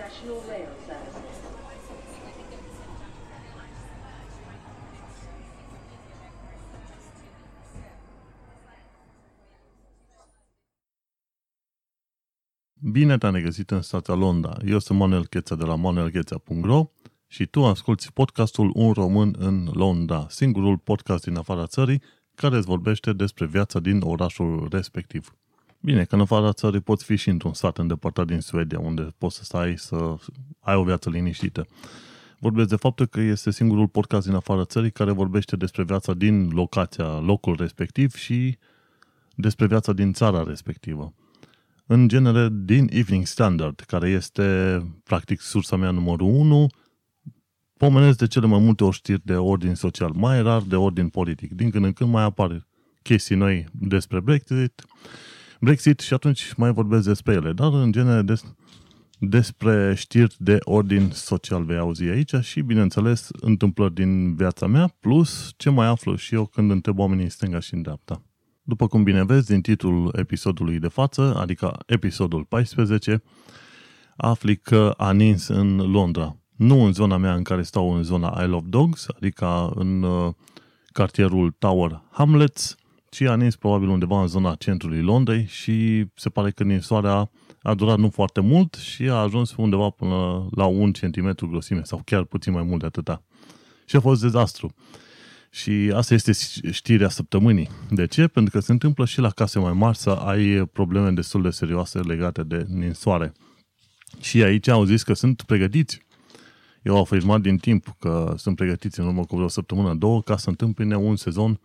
National Rail Service. Bine te-am regăsit în stația Londra. Eu sunt Manuel Cheța de la manuelcheța.ro și tu asculti podcastul Un Român în Londra, singurul podcast din afara țării care îți vorbește despre viața din orașul respectiv. Bine, că în afara țării poți fi și într-un sat îndepărtat din Suedia, unde poți să stai să ai o viață liniștită. Vorbesc de faptul că este singurul podcast din afara țării care vorbește despre viața din locația, locul respectiv și despre viața din țara respectivă. În genere, din Evening Standard, care este practic sursa mea numărul 1, pomenesc de cele mai multe ori știri de ordin social, mai rar de ordin politic. Din când în când mai apar chestii noi despre Brexit, Brexit și atunci mai vorbesc despre ele. Dar, în genere, des, despre știri de ordin social vei auzi aici și, bineînțeles, întâmplări din viața mea, plus ce mai aflu și eu când întreb oamenii în stânga și în dreapta. După cum bine vezi din titlul episodului de față, adică episodul 14, afli că a nins în Londra. Nu în zona mea în care stau în zona Isle of Dogs, adică în uh, cartierul Tower Hamlets, ci a nins probabil undeva în zona centrului Londrei și se pare că ninsoarea a durat nu foarte mult și a ajuns undeva până la un centimetru grosime sau chiar puțin mai mult de atâta. Și a fost dezastru. Și asta este știrea săptămânii. De ce? Pentru că se întâmplă și la case mai mari să ai probleme destul de serioase legate de ninsoare. Și aici au zis că sunt pregătiți. Eu au afirmat din timp că sunt pregătiți în urmă cu vreo săptămână, două, ca să întâmpine un sezon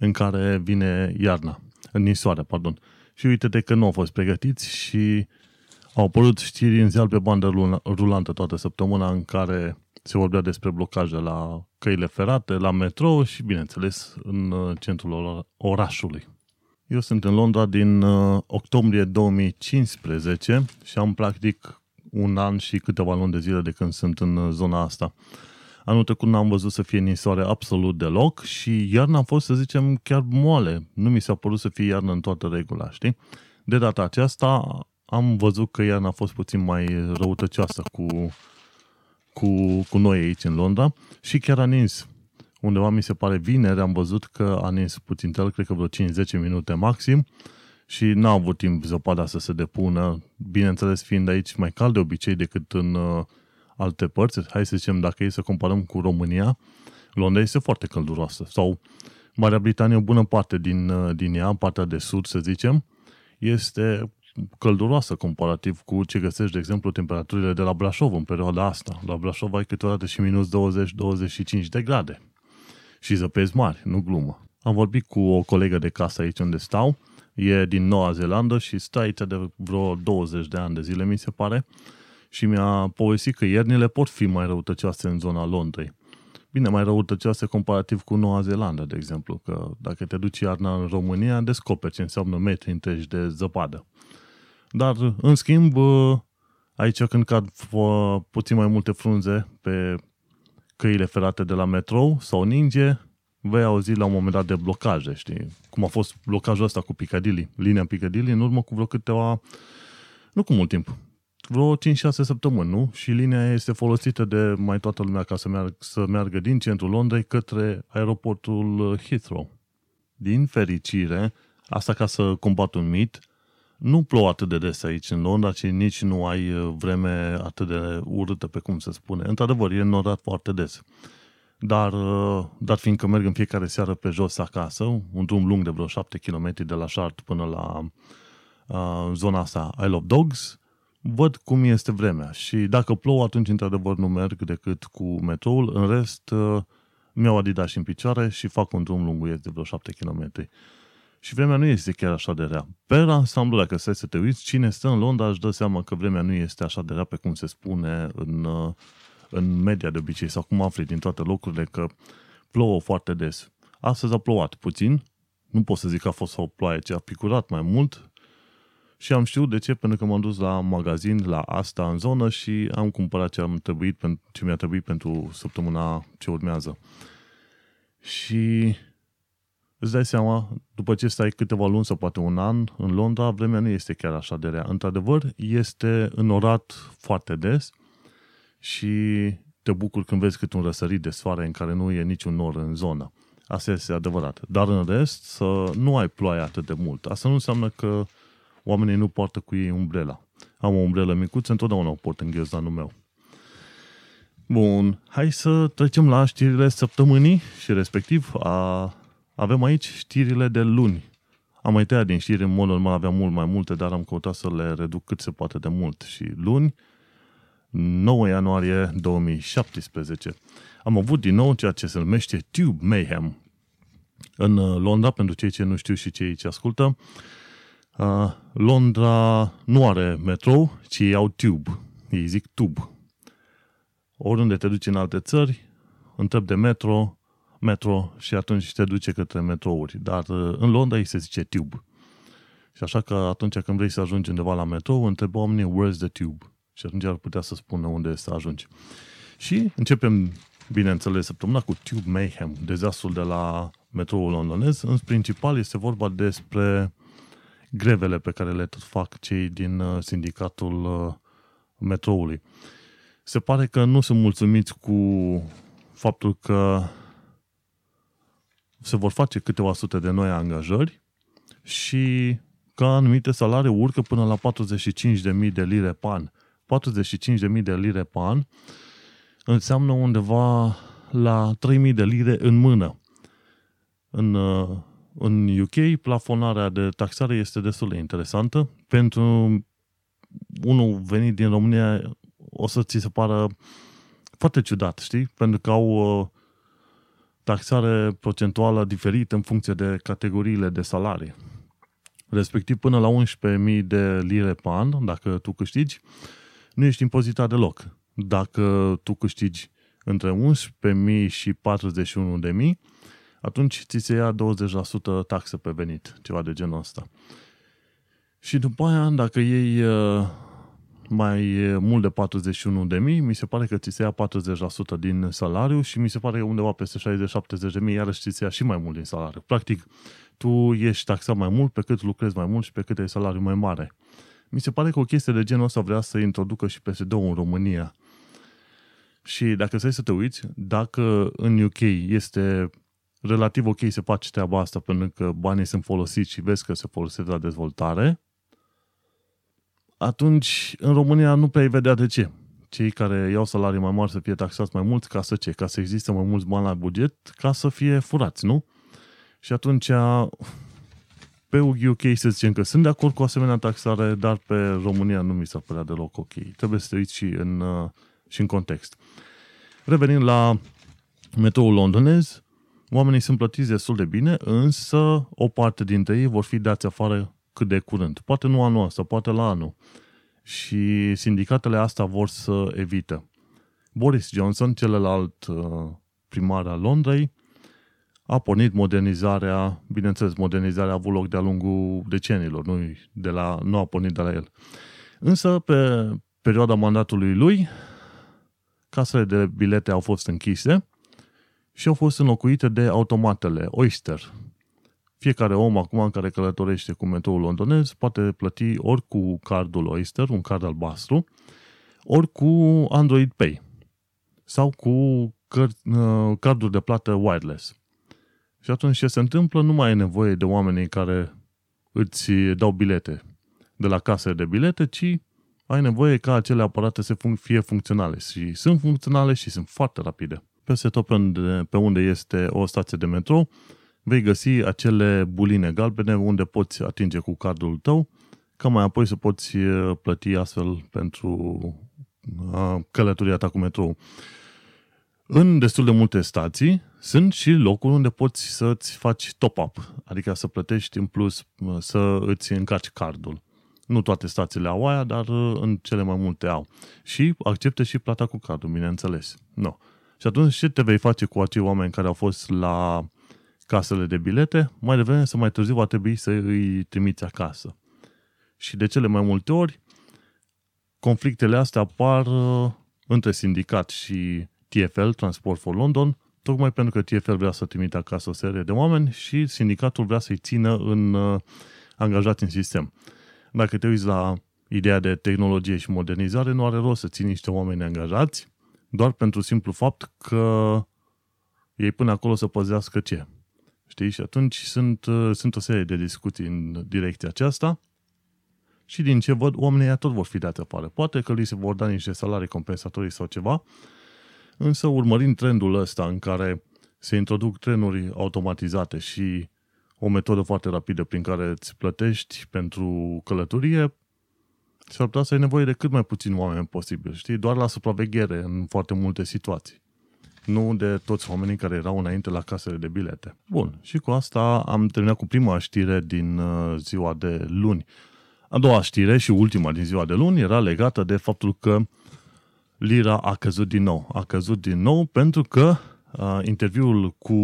în care vine iarna, în ninsoare, pardon. Și uite de că nu au fost pregătiți și au apărut știri în ziar pe bandă rulantă toată săptămâna în care se vorbea despre blocaje la căile ferate, la metrou și, bineînțeles, în uh, centrul orașului. Eu sunt în Londra din uh, octombrie 2015 și am practic un an și câteva luni de zile de când sunt în uh, zona asta. Anul trecut n-am văzut să fie ninsoare absolut deloc și iarna a fost, să zicem, chiar moale. Nu mi s-a părut să fie iarnă în toată regula, știi? De data aceasta am văzut că iarna a fost puțin mai răutăcioasă cu cu, cu noi aici în Londra și chiar a nins. Undeva mi se pare vineri am văzut că a nins puțin tel, cred că vreo 5-10 minute maxim și n-a avut timp zăpada să se depună, bineînțeles fiind aici mai cald de obicei decât în uh, alte părți. Hai să zicem, dacă e să comparăm cu România, Londra este foarte călduroasă. Sau Marea Britanie, o bună parte din, uh, din ea, partea de sud, să zicem, este călduroasă comparativ cu ce găsești, de exemplu, temperaturile de la Brașov în perioada asta. La Brașov ai câteodată și minus 20-25 de grade. Și zăpezi mari, nu glumă. Am vorbit cu o colegă de casă aici unde stau, e din Noua Zeelandă și stă aici de vreo 20 de ani de zile, mi se pare, și mi-a povestit că iernile pot fi mai răutăcioase în zona Londrei. Bine, mai răutăcioase comparativ cu Noua Zeelandă, de exemplu, că dacă te duci iarna în România, descoperi ce înseamnă metri întregi de zăpadă. Dar, în schimb, aici când cad puțin mai multe frunze pe căile ferate de la metrou sau ninge, vei auzi la un moment dat de blocaje, știi? Cum a fost blocajul ăsta cu Piccadilly, linia Piccadilly, în urmă cu vreo câteva, nu cu mult timp, vreo 5-6 săptămâni, nu? Și linia este folosită de mai toată lumea ca să meargă, să meargă din centrul Londrei către aeroportul Heathrow. Din fericire, asta ca să combat un mit, nu plouă atât de des aici în Londra, ci nici nu ai uh, vreme atât de urâtă pe cum se spune. Într-adevăr, e înnodat foarte des. Dar, uh, dar fiindcă merg în fiecare seară pe jos acasă, un drum lung de vreo 7 km de la Shard până la uh, zona asta Isle of Dogs, văd cum este vremea. Și dacă plouă, atunci într-adevăr nu merg decât cu metroul. În rest, uh, mi-au adidas în picioare și fac un drum lunguiesc de vreo 7 km. Și vremea nu este chiar așa de rea. Pe ansamblu, dacă stai să te uiți, cine stă în Londra își dă seama că vremea nu este așa de rea pe cum se spune în, uh, în media de obicei sau cum afli din toate locurile că plouă foarte des. Astăzi a plouat puțin, nu pot să zic că a fost o ploaie ce a picurat mai mult și am știut de ce, pentru că m-am dus la magazin, la asta în zonă și am cumpărat ce, am trebuit, ce mi-a trebuit pentru săptămâna ce urmează. Și îți dai seama, după ce stai câteva luni sau poate un an în Londra, vremea nu este chiar așa de rea. Într-adevăr, este înorat foarte des și te bucuri când vezi cât un răsărit de soare în care nu e niciun nor în zonă. Asta este adevărat. Dar în rest, să nu ai ploaie atât de mult. Asta nu înseamnă că oamenii nu poartă cu ei umbrela. Am o umbrelă micuță, întotdeauna o port în ghiozdanul meu. Bun, hai să trecem la știrile săptămânii și respectiv a, avem aici știrile de luni. Am mai tăiat din știri, în mod normal aveam mult mai multe, dar am căutat să le reduc cât se poate de mult. Și luni, 9 ianuarie 2017, am avut din nou ceea ce se numește Tube Mayhem. În uh, Londra, pentru cei ce nu știu și cei ce ascultă, uh, Londra nu are metrou, ci ei au tube. Ei zic tube. Oriunde te duci în alte țări, întreb de metro, metro și atunci te duce către metrouri. Dar uh, în Londra îi se zice tube. Și așa că atunci când vrei să ajungi undeva la metrou, întreb oamenii, where's the tube? Și atunci ar putea să spună unde să ajungi. Și începem, bineînțeles, săptămâna cu Tube Mayhem, dezastrul de la metroul londonez. În principal este vorba despre grevele pe care le tot fac cei din uh, sindicatul uh, metroului. Se pare că nu sunt mulțumiți cu faptul că se vor face câteva sute de noi angajări și că anumite salarii urcă până la 45.000 de lire pe an. 45.000 de lire pe an înseamnă undeva la 3.000 de lire în mână. În, uh, în UK, plafonarea de taxare este destul de interesantă. Pentru unul venit din România o să ți se pară foarte ciudat, știi? Pentru că au uh, taxare procentuală diferită în funcție de categoriile de salarii. Respectiv până la 11.000 de lire pe an, dacă tu câștigi, nu ești impozitat deloc. Dacă tu câștigi între 11.000 și 41.000, atunci ți se ia 20% taxă pe venit, ceva de genul ăsta. Și după aia, dacă iei uh, mai mult de 41 de mii, mi se pare că ți se ia 40% din salariu și mi se pare că undeva peste 60-70 de mii, iarăși ți se ia și mai mult din salariu. Practic, tu ești taxat mai mult pe cât lucrezi mai mult și pe cât ai salariu mai mare. Mi se pare că o chestie de genul ăsta vrea să introducă și PSD în România. Și dacă stai să te uiți, dacă în UK este relativ ok să faci treaba asta pentru că banii sunt folosiți și vezi că se folosesc la dezvoltare, atunci în România nu prea ai vedea de ce. Cei care iau salarii mai mari să fie taxați mai mult, ca să ce? Ca să existe mai mulți bani la buget, ca să fie furați, nu? Și atunci pe UK să zicem că sunt de acord cu asemenea taxare, dar pe România nu mi s-ar părea deloc ok. Trebuie să te uiți și în, uh, și în context. Revenind la metroul londonez, oamenii sunt plătiți destul de bine, însă o parte dintre ei vor fi dați afară cât de curând. Poate nu anul ăsta, poate la anul. Și sindicatele asta vor să evită. Boris Johnson, celălalt uh, primar al Londrei, a pornit modernizarea, bineînțeles, modernizarea a avut loc de-a lungul decenilor, nu, de la, nu a pornit de la el. Însă, pe perioada mandatului lui, casele de bilete au fost închise și au fost înlocuite de automatele Oyster. Fiecare om acum care călătorește cu metroul londonez poate plăti ori cu cardul Oyster, un card albastru, ori cu Android Pay sau cu uh, carduri de plată wireless. Și atunci ce se întâmplă? Nu mai ai nevoie de oamenii care îți dau bilete de la casele de bilete, ci ai nevoie ca acele aparate să fie funcționale. Și sunt funcționale și sunt foarte rapide. Peste tot pe unde, pe unde este o stație de metrou, vei găsi acele buline galbene unde poți atinge cu cardul tău, ca mai apoi să poți plăti astfel pentru călătoria ta cu metrou. În destul de multe stații sunt și locuri unde poți să-ți faci top-up, adică să plătești în plus, să îți încarci cardul. Nu toate stațiile au aia, dar în cele mai multe au. Și accepte și plata cu cardul, bineînțeles. No. Și atunci ce te vei face cu acei oameni care au fost la casele de bilete? Mai devreme să mai târziu va trebui să îi trimiți acasă. Și de cele mai multe ori, conflictele astea apar între sindicat și TFL, Transport for London, tocmai pentru că TFL vrea să trimite acasă o serie de oameni și sindicatul vrea să-i țină în uh, angajați în sistem. Dacă te uiți la ideea de tehnologie și modernizare, nu are rost să ții niște oameni angajați doar pentru simplu fapt că ei până acolo să păzească ce? Știi? Și atunci sunt, uh, sunt o serie de discuții în direcția aceasta și din ce văd, oamenii tot vor fi dați afară. Poate că li se vor da niște salarii compensatorii sau ceva, însă urmărind trendul ăsta în care se introduc trenuri automatizate și o metodă foarte rapidă prin care îți plătești pentru călătorie, s-ar putea să ai nevoie de cât mai puțin oameni posibil, știi? Doar la supraveghere în foarte multe situații. Nu de toți oamenii care erau înainte la casele de bilete. Bun, și cu asta am terminat cu prima știre din uh, ziua de luni. A doua știre și ultima din ziua de luni era legată de faptul că lira a căzut din nou. A căzut din nou pentru că uh, interviul cu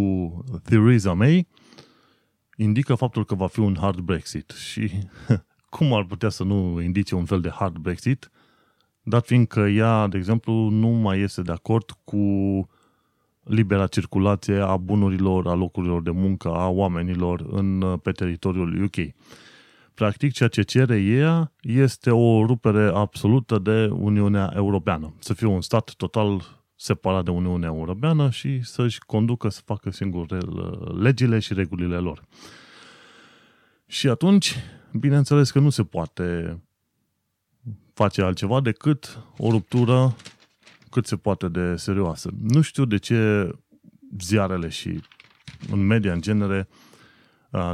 Theresa May indică faptul că va fi un hard Brexit. Și cum ar putea să nu indice un fel de hard Brexit, dat fiind că ea, de exemplu, nu mai este de acord cu libera circulație a bunurilor, a locurilor de muncă, a oamenilor în, pe teritoriul UK. Practic, ceea ce cere ea este o rupere absolută de Uniunea Europeană. Să fie un stat total separat de Uniunea Europeană și să-și conducă să facă singur legile și regulile lor. Și atunci, bineînțeles că nu se poate face altceva decât o ruptură cât se poate de serioasă. Nu știu de ce ziarele și în media în genere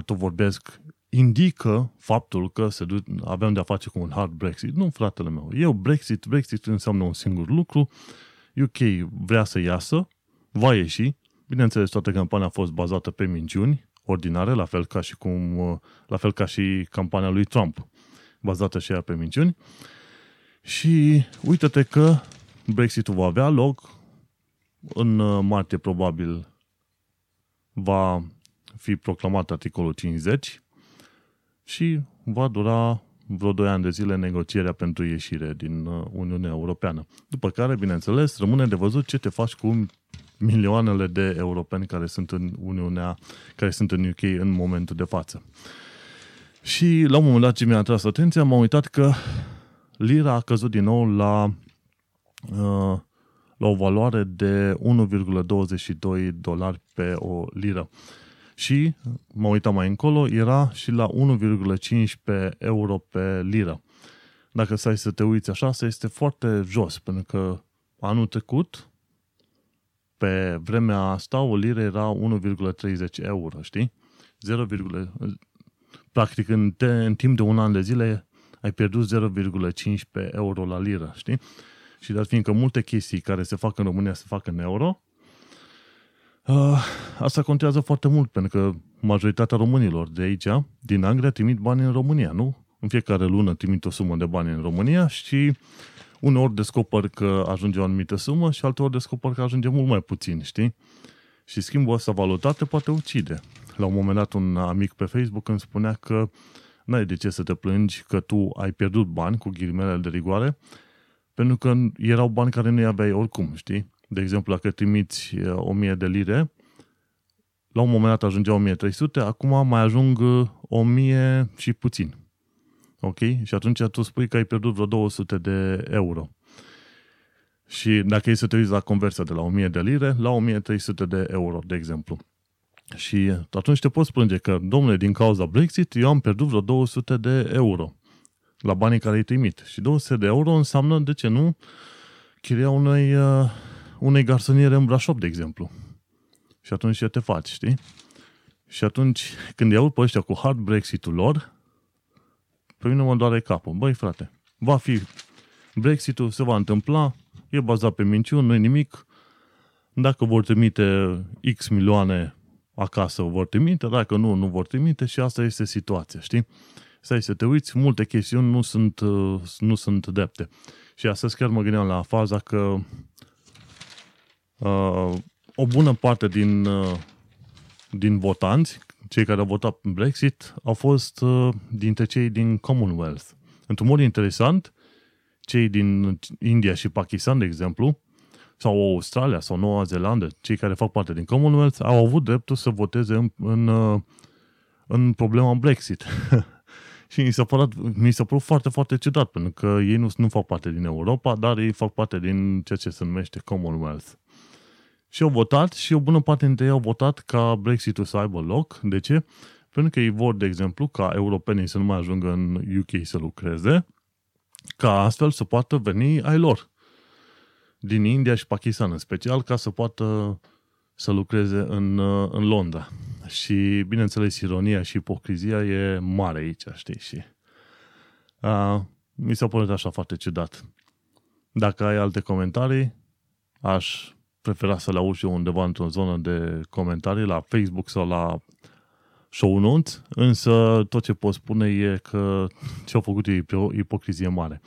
tot vorbesc indică faptul că se du- avem de-a face cu un hard Brexit. Nu, fratele meu. Eu, Brexit, Brexit înseamnă un singur lucru. UK vrea să iasă, va ieși. Bineînțeles, toată campania a fost bazată pe minciuni ordinare, la fel ca și, cum, la fel ca și campania lui Trump, bazată și ea pe minciuni. Și uite-te că Brexitul va avea loc în martie probabil va fi proclamat articolul 50 și va dura vreo 2 ani de zile negocierea pentru ieșire din uh, Uniunea Europeană. După care, bineînțeles, rămâne de văzut ce te faci cu milioanele de europeni care sunt în Uniunea, care sunt în UK în momentul de față. Și la un moment dat ce mi-a atras atenția, m-am uitat că lira a căzut din nou la, uh, la o valoare de 1,22 dolari pe o liră. Și, mă uitam mai încolo, era și la 1,15 euro pe liră. Dacă stai să te uiți așa, să este foarte jos, pentru că anul trecut, pe vremea asta, o liră era 1,30 euro, știi? 0, practic în, te, în timp de un an de zile ai pierdut 0,15 euro la liră, știi? Și dat fiindcă multe chestii care se fac în România se fac în euro, Uh, asta contează foarte mult, pentru că majoritatea românilor de aici, din Anglia, trimit bani în România, nu? În fiecare lună trimit o sumă de bani în România și uneori descoper că ajunge o anumită sumă și alteori descoper că ajunge mult mai puțin, știi? Și schimbul ăsta valutat te poate ucide. La un moment dat un amic pe Facebook îmi spunea că n-ai de ce să te plângi că tu ai pierdut bani cu ghilimele de rigoare, pentru că erau bani care nu aveai oricum, știi? De exemplu, dacă trimiți 1000 de lire, la un moment dat ajungea 1300, acum mai ajung 1000 și puțin. Ok? Și atunci tu spui că ai pierdut vreo 200 de euro. Și dacă e să te uiți la conversia de la 1000 de lire la 1300 de euro, de exemplu. Și atunci te poți plânge că, domnule, din cauza Brexit, eu am pierdut vreo 200 de euro la banii care îi trimit. Și 200 de euro înseamnă, de ce nu, chiria unei, uh, unei garsoniere în Brașov, de exemplu. Și atunci ce te faci, știi? Și atunci, când iau pe ăștia cu hard Brexit-ul lor, pe mine mă doare capul. Băi, frate, va fi Brexit-ul, se va întâmpla, e bazat pe minciuni, nu nimic. Dacă vor trimite X milioane acasă, vor trimite, dacă nu, nu vor trimite și asta este situația, știi? Stai să te uiți, multe chestiuni nu sunt, nu sunt drepte. Și astăzi chiar mă gândeam la faza că uh, o bună parte din, uh, din votanți, cei care au votat Brexit, au fost uh, dintre cei din Commonwealth. Într-un mod interesant, cei din India și Pakistan, de exemplu, sau Australia sau Noua Zeelandă, cei care fac parte din Commonwealth, au avut dreptul să voteze în, în, uh, în problema Brexit. și mi s-a, părut, mi s-a părut foarte, foarte ciudat, pentru că ei nu, nu fac parte din Europa, dar ei fac parte din ceea ce se numește Commonwealth. Și au votat și o bună parte dintre ei au votat ca Brexit-ul să aibă loc. De ce? Pentru că ei vor, de exemplu, ca europenii să nu mai ajungă în UK să lucreze, ca astfel să poată veni ai lor din India și Pakistan în special, ca să poată să lucreze în, în Londra. Și, bineînțeles, ironia și ipocrizia e mare aici, știi? Și a, mi s-a părut așa foarte ciudat. Dacă ai alte comentarii, aș prefera să le auzi eu undeva într-o zonă de comentarii la Facebook sau la show notes, însă tot ce pot spune e că ce au făcut e o ipocrizie mare.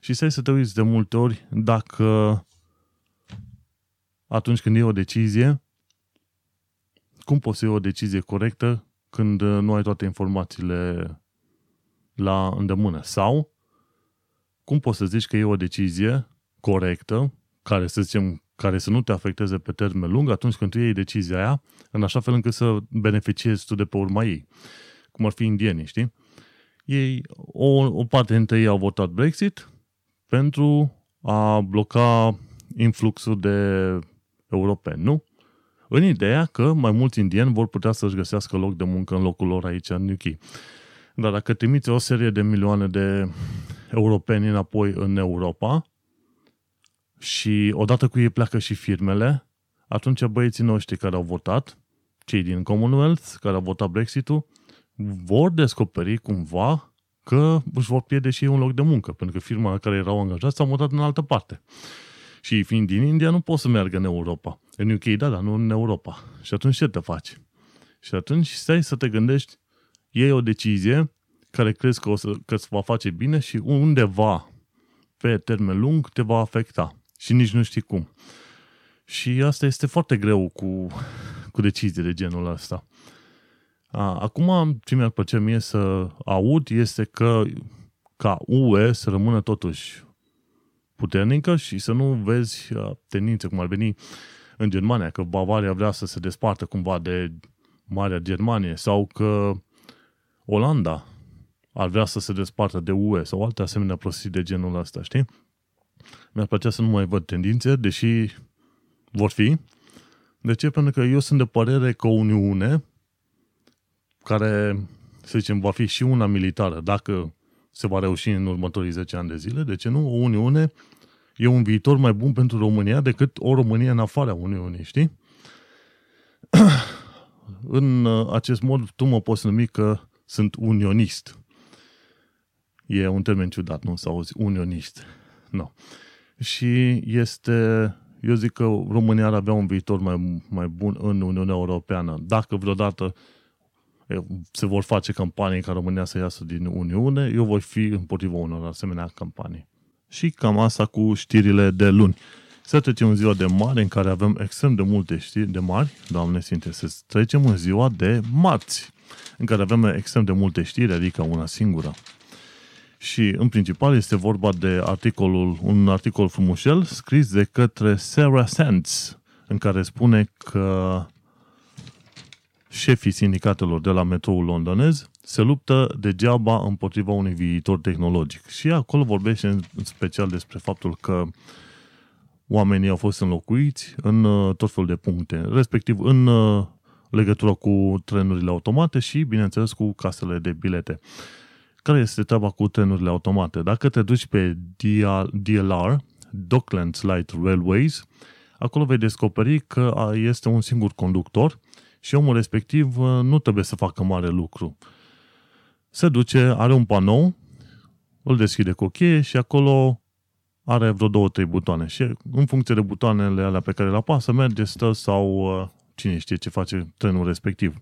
Și stai să te uiți de multe ori dacă atunci când e o decizie, cum poți să iei o decizie corectă când nu ai toate informațiile la îndemână? Sau cum poți să zici că e o decizie corectă, care să zicem, care să nu te afecteze pe termen lung atunci când tu iei decizia aia, în așa fel încât să beneficiezi tu de pe urma ei. Cum ar fi indienii, știi? Ei, o, o parte dintre ei au votat Brexit pentru a bloca influxul de europeni, nu? În ideea că mai mulți indieni vor putea să-și găsească loc de muncă în locul lor aici în UK. Dar dacă trimiți o serie de milioane de europeni înapoi în Europa și odată cu ei pleacă și firmele, atunci băieții noștri care au votat, cei din Commonwealth, care au votat Brexit-ul, vor descoperi cumva că își vor pierde și ei un loc de muncă, pentru că firma la care erau angajați s-a mutat în altă parte. Și fiind din India, nu poți să meargă în Europa. În UK, da, dar nu în Europa. Și atunci ce te faci? Și atunci stai să te gândești, iei o decizie care crezi că, o să, că îți va face bine și undeva pe termen lung te va afecta. Și nici nu știi cum. Și asta este foarte greu cu, cu decizii de genul ăsta. Acum, ce mi-ar plăcea mie să aud este că ca UE să rămână totuși puternică și să nu vezi uh, tendințe cum ar veni în Germania, că Bavaria vrea să se despartă cumva de Marea Germanie sau că Olanda ar vrea să se despartă de UE sau alte asemenea prostii de genul ăsta, știi? Mi-ar plăcea să nu mai văd tendințe, deși vor fi. De ce? Pentru că eu sunt de părere că o Uniune care, să zicem, va fi și una militară, dacă se va reuși în următorii 10 ani de zile, de ce nu? O Uniune e un viitor mai bun pentru România decât o Românie în afara Uniunii, știi? în uh, acest mod, tu mă poți numi că sunt unionist. E un termen ciudat, nu? Să auzi unionist. Nu. No. Și este, eu zic că România ar avea un viitor mai, mai bun în Uniunea Europeană. Dacă vreodată se vor face campanii ca România să iasă din Uniune, eu voi fi împotriva unor asemenea campanii. Și cam asta cu știrile de luni. Să trecem în ziua de mare, în care avem extrem de multe știri de mari, Doamne Sfinte, să trecem în ziua de marți, în care avem extrem de multe știri, adică una singură. Și în principal este vorba de articolul, un articol frumușel scris de către Sarah Sands, în care spune că șefii sindicatelor de la metroul londonez se luptă degeaba împotriva unui viitor tehnologic. Și acolo vorbește în special despre faptul că oamenii au fost înlocuiți în uh, tot felul de puncte, respectiv în uh, legătură cu trenurile automate și, bineînțeles, cu casele de bilete. Care este treaba cu trenurile automate? Dacă te duci pe DLR, Docklands Light Railways, acolo vei descoperi că este un singur conductor și omul respectiv uh, nu trebuie să facă mare lucru. Se duce, are un panou, îl deschide cu o cheie și acolo are vreo două, trei butoane și în funcție de butoanele alea pe care le apasă, merge, stă sau uh, cine știe ce face trenul respectiv.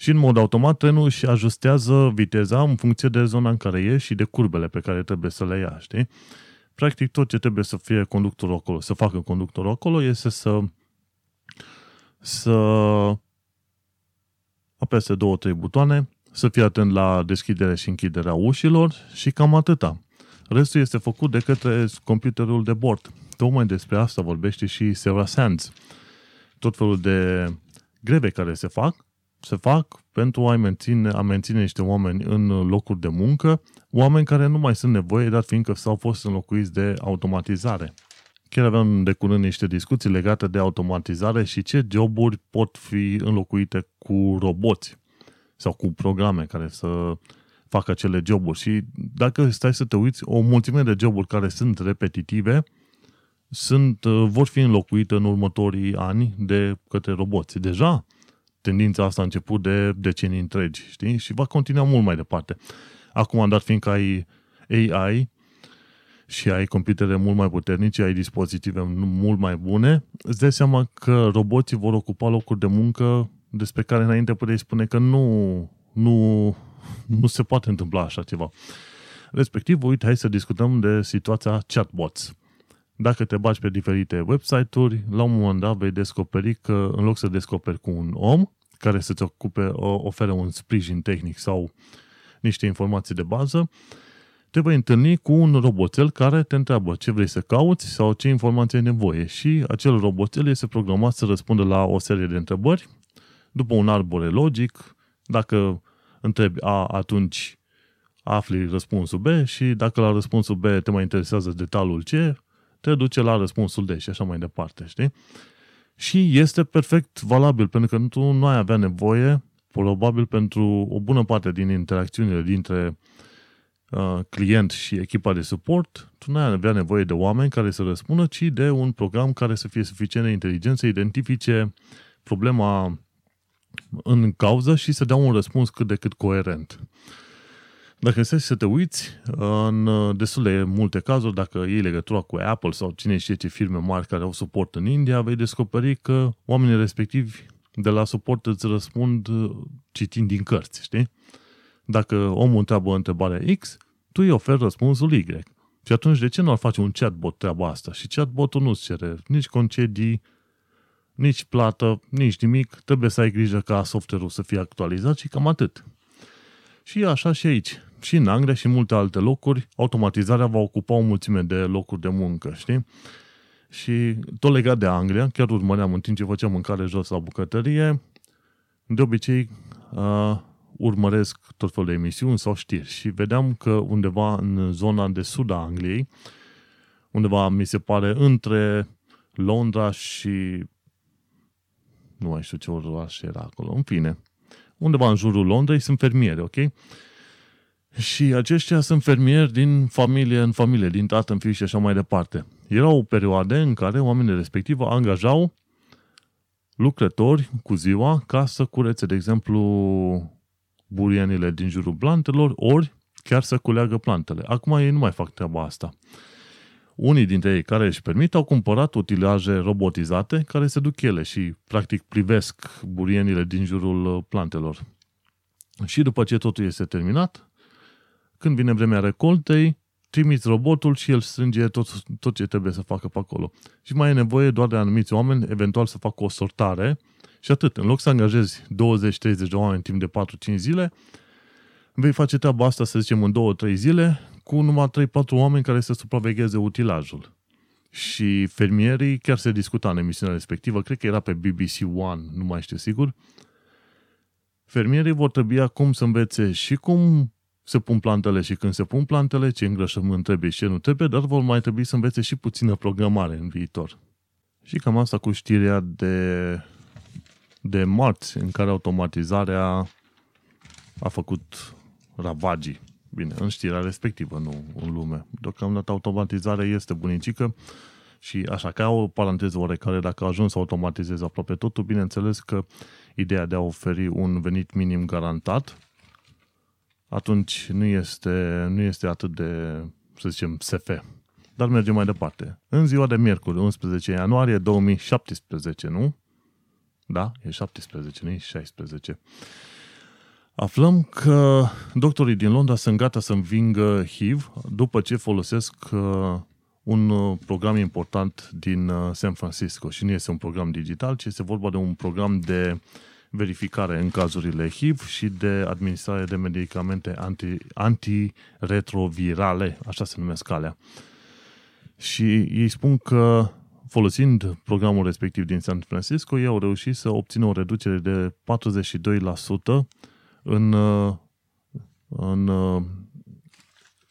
Și în mod automat trenul își ajustează viteza în funcție de zona în care e și de curbele pe care trebuie să le ia, știi? Practic tot ce trebuie să fie conductorul acolo, să facă conductorul acolo este să să apese două, trei butoane, să fie atent la deschiderea și închiderea ușilor și cam atâta. Restul este făcut de către computerul de bord, tocmai despre asta vorbește și Sarah Sands. Tot felul de greve care se fac, se fac pentru a menține, a menține niște oameni în locuri de muncă, oameni care nu mai sunt nevoie, dar fiindcă s-au fost înlocuiți de automatizare. Chiar aveam de curând niște discuții legate de automatizare și ce joburi pot fi înlocuite cu roboți sau cu programe care să facă acele joburi. Și dacă stai să te uiți, o mulțime de joburi care sunt repetitive sunt, uh, vor fi înlocuite în următorii ani de către roboți. Deja tendința asta a început de decenii întregi, știi? Și va continua mult mai departe. Acum, dar fiindcă ai AI și ai computere mult mai puternice, ai dispozitive mult mai bune, îți dai seama că roboții vor ocupa locuri de muncă despre care înainte puteai spune că nu, nu, nu se poate întâmpla așa ceva. Respectiv, uite, hai să discutăm de situația chatbots. Dacă te bagi pe diferite website-uri, la un moment dat vei descoperi că în loc să descoperi cu un om care să-ți ocupe, ofere un sprijin tehnic sau niște informații de bază, te vei întâlni cu un roboțel care te întreabă ce vrei să cauți sau ce informații ai nevoie și acel roboțel este programat să răspundă la o serie de întrebări după un arbore logic. Dacă întrebi A, atunci afli răspunsul B și dacă la răspunsul B te mai interesează detaliul C, te duce la răspunsul D și așa mai departe, știi? Și este perfect valabil, pentru că tu nu ai avea nevoie, probabil pentru o bună parte din interacțiunile dintre uh, client și echipa de suport, tu nu ai avea nevoie de oameni care să răspundă, ci de un program care să fie suficient de inteligent să identifice problema în cauză și să dea un răspuns cât de cât coerent. Dacă stai să te uiți, în uh, destul de multe cazuri, dacă iei legătura cu Apple sau cine știe ce firme mari care au suport în India, vei descoperi că oamenii respectivi de la suport îți răspund uh, citind din cărți, știi? Dacă omul întreabă întrebarea X, tu îi oferi răspunsul Y. Și atunci de ce nu ar face un chatbot treaba asta? Și chatbotul nu-ți cere nici concedii, nici plată, nici nimic. Trebuie să ai grijă ca software-ul să fie actualizat și cam atât. Și așa și aici și în Anglia și în multe alte locuri, automatizarea va ocupa o mulțime de locuri de muncă, știi? Și tot legat de Anglia, chiar urmăream în timp ce făceam mâncare jos la bucătărie, de obicei uh, urmăresc tot felul de emisiuni sau știri și vedeam că undeva în zona de sud a Angliei, undeva mi se pare între Londra și nu mai știu ce oraș era acolo, în fine, undeva în jurul Londrei sunt fermieri, ok? Și aceștia sunt fermieri din familie în familie, din tată în fiu și așa mai departe. Erau perioade în care oamenii respectivi angajau lucrători cu ziua ca să curețe, de exemplu, burienile din jurul plantelor, ori chiar să culeagă plantele. Acum ei nu mai fac treaba asta. Unii dintre ei care își permit au cumpărat utilaje robotizate care se duc ele și practic privesc burienile din jurul plantelor. Și după ce totul este terminat, când vine vremea recoltei, trimiți robotul și el strânge tot, tot ce trebuie să facă pe acolo. Și mai e nevoie doar de anumiți oameni, eventual să facă o sortare și atât. În loc să angajezi 20-30 de oameni în timp de 4-5 zile, vei face treaba asta, să zicem, în 2-3 zile, cu numai 3-4 oameni care să supravegheze utilajul. Și fermierii, chiar se discuta în emisiunea respectivă, cred că era pe BBC One, nu mai știu sigur, fermierii vor trebui acum să învețe și cum se pun plantele și când se pun plantele, ce îngrășământ trebuie și ce nu trebuie, dar vor mai trebui să învețe și puțină programare în viitor. Și cam asta cu știrea de, de marți, în care automatizarea a făcut ravagii. Bine, în știrea respectivă, nu în lume. Deocamdată automatizarea este bunicică și așa, ca o paranteză oarecare, dacă a ajuns să automatizeze aproape totul, bineînțeles că ideea de a oferi un venit minim garantat atunci nu este, nu este atât de, să zicem, SF. Dar mergem mai departe. În ziua de miercuri, 11 ianuarie 2017, nu? Da, e 17, nu e 16. Aflăm că doctorii din Londra sunt gata să învingă HIV după ce folosesc uh, un uh, program important din uh, San Francisco. Și nu este un program digital, ci este vorba de un program de uh, verificare în cazurile HIV și de administrare de medicamente anti, antiretrovirale, așa se numesc calea. Și ei spun că folosind programul respectiv din San Francisco, ei au reușit să obțină o reducere de 42% în, în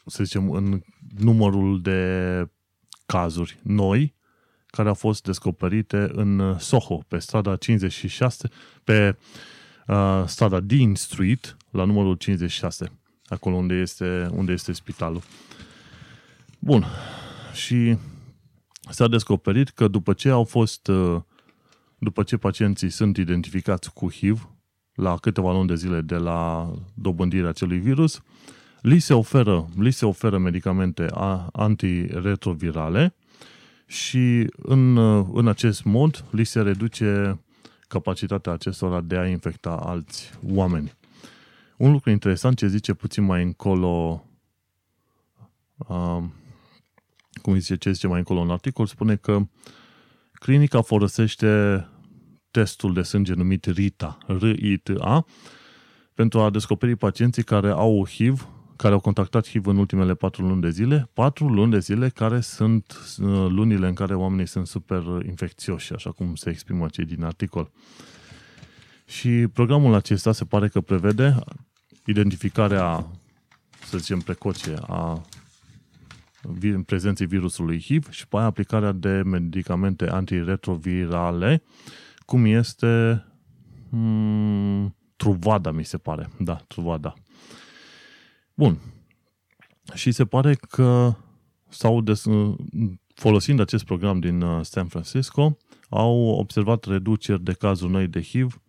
să zicem, în numărul de cazuri noi care au fost descoperite în Soho, pe strada 56, pe uh, strada Dean Street, la numărul 56, acolo unde este, unde este spitalul. Bun. Și s-a descoperit că după ce au fost, uh, după ce pacienții sunt identificați cu HIV, la câteva luni de zile de la dobândirea acelui virus, li se oferă, li se oferă medicamente antiretrovirale și în, în acest mod li se reduce capacitatea acestora de a infecta alți oameni. Un lucru interesant ce zice puțin mai încolo, uh, cum zice, ce zice mai încolo în articol, spune că clinica folosește testul de sânge numit RITA, R-I-T-A, pentru a descoperi pacienții care au HIV care au contactat HIV în ultimele patru luni de zile, patru luni de zile care sunt uh, lunile în care oamenii sunt super infecțioși, așa cum se exprimă cei din articol. Și programul acesta se pare că prevede identificarea, să zicem, precoce a prezenței virusului HIV și pe aia aplicarea de medicamente antiretrovirale, cum este hmm, Truvada, mi se pare. Da, Truvada. Bun. Și se pare că sau des, folosind acest program din uh, San Francisco, au observat reduceri de cazuri noi de HIV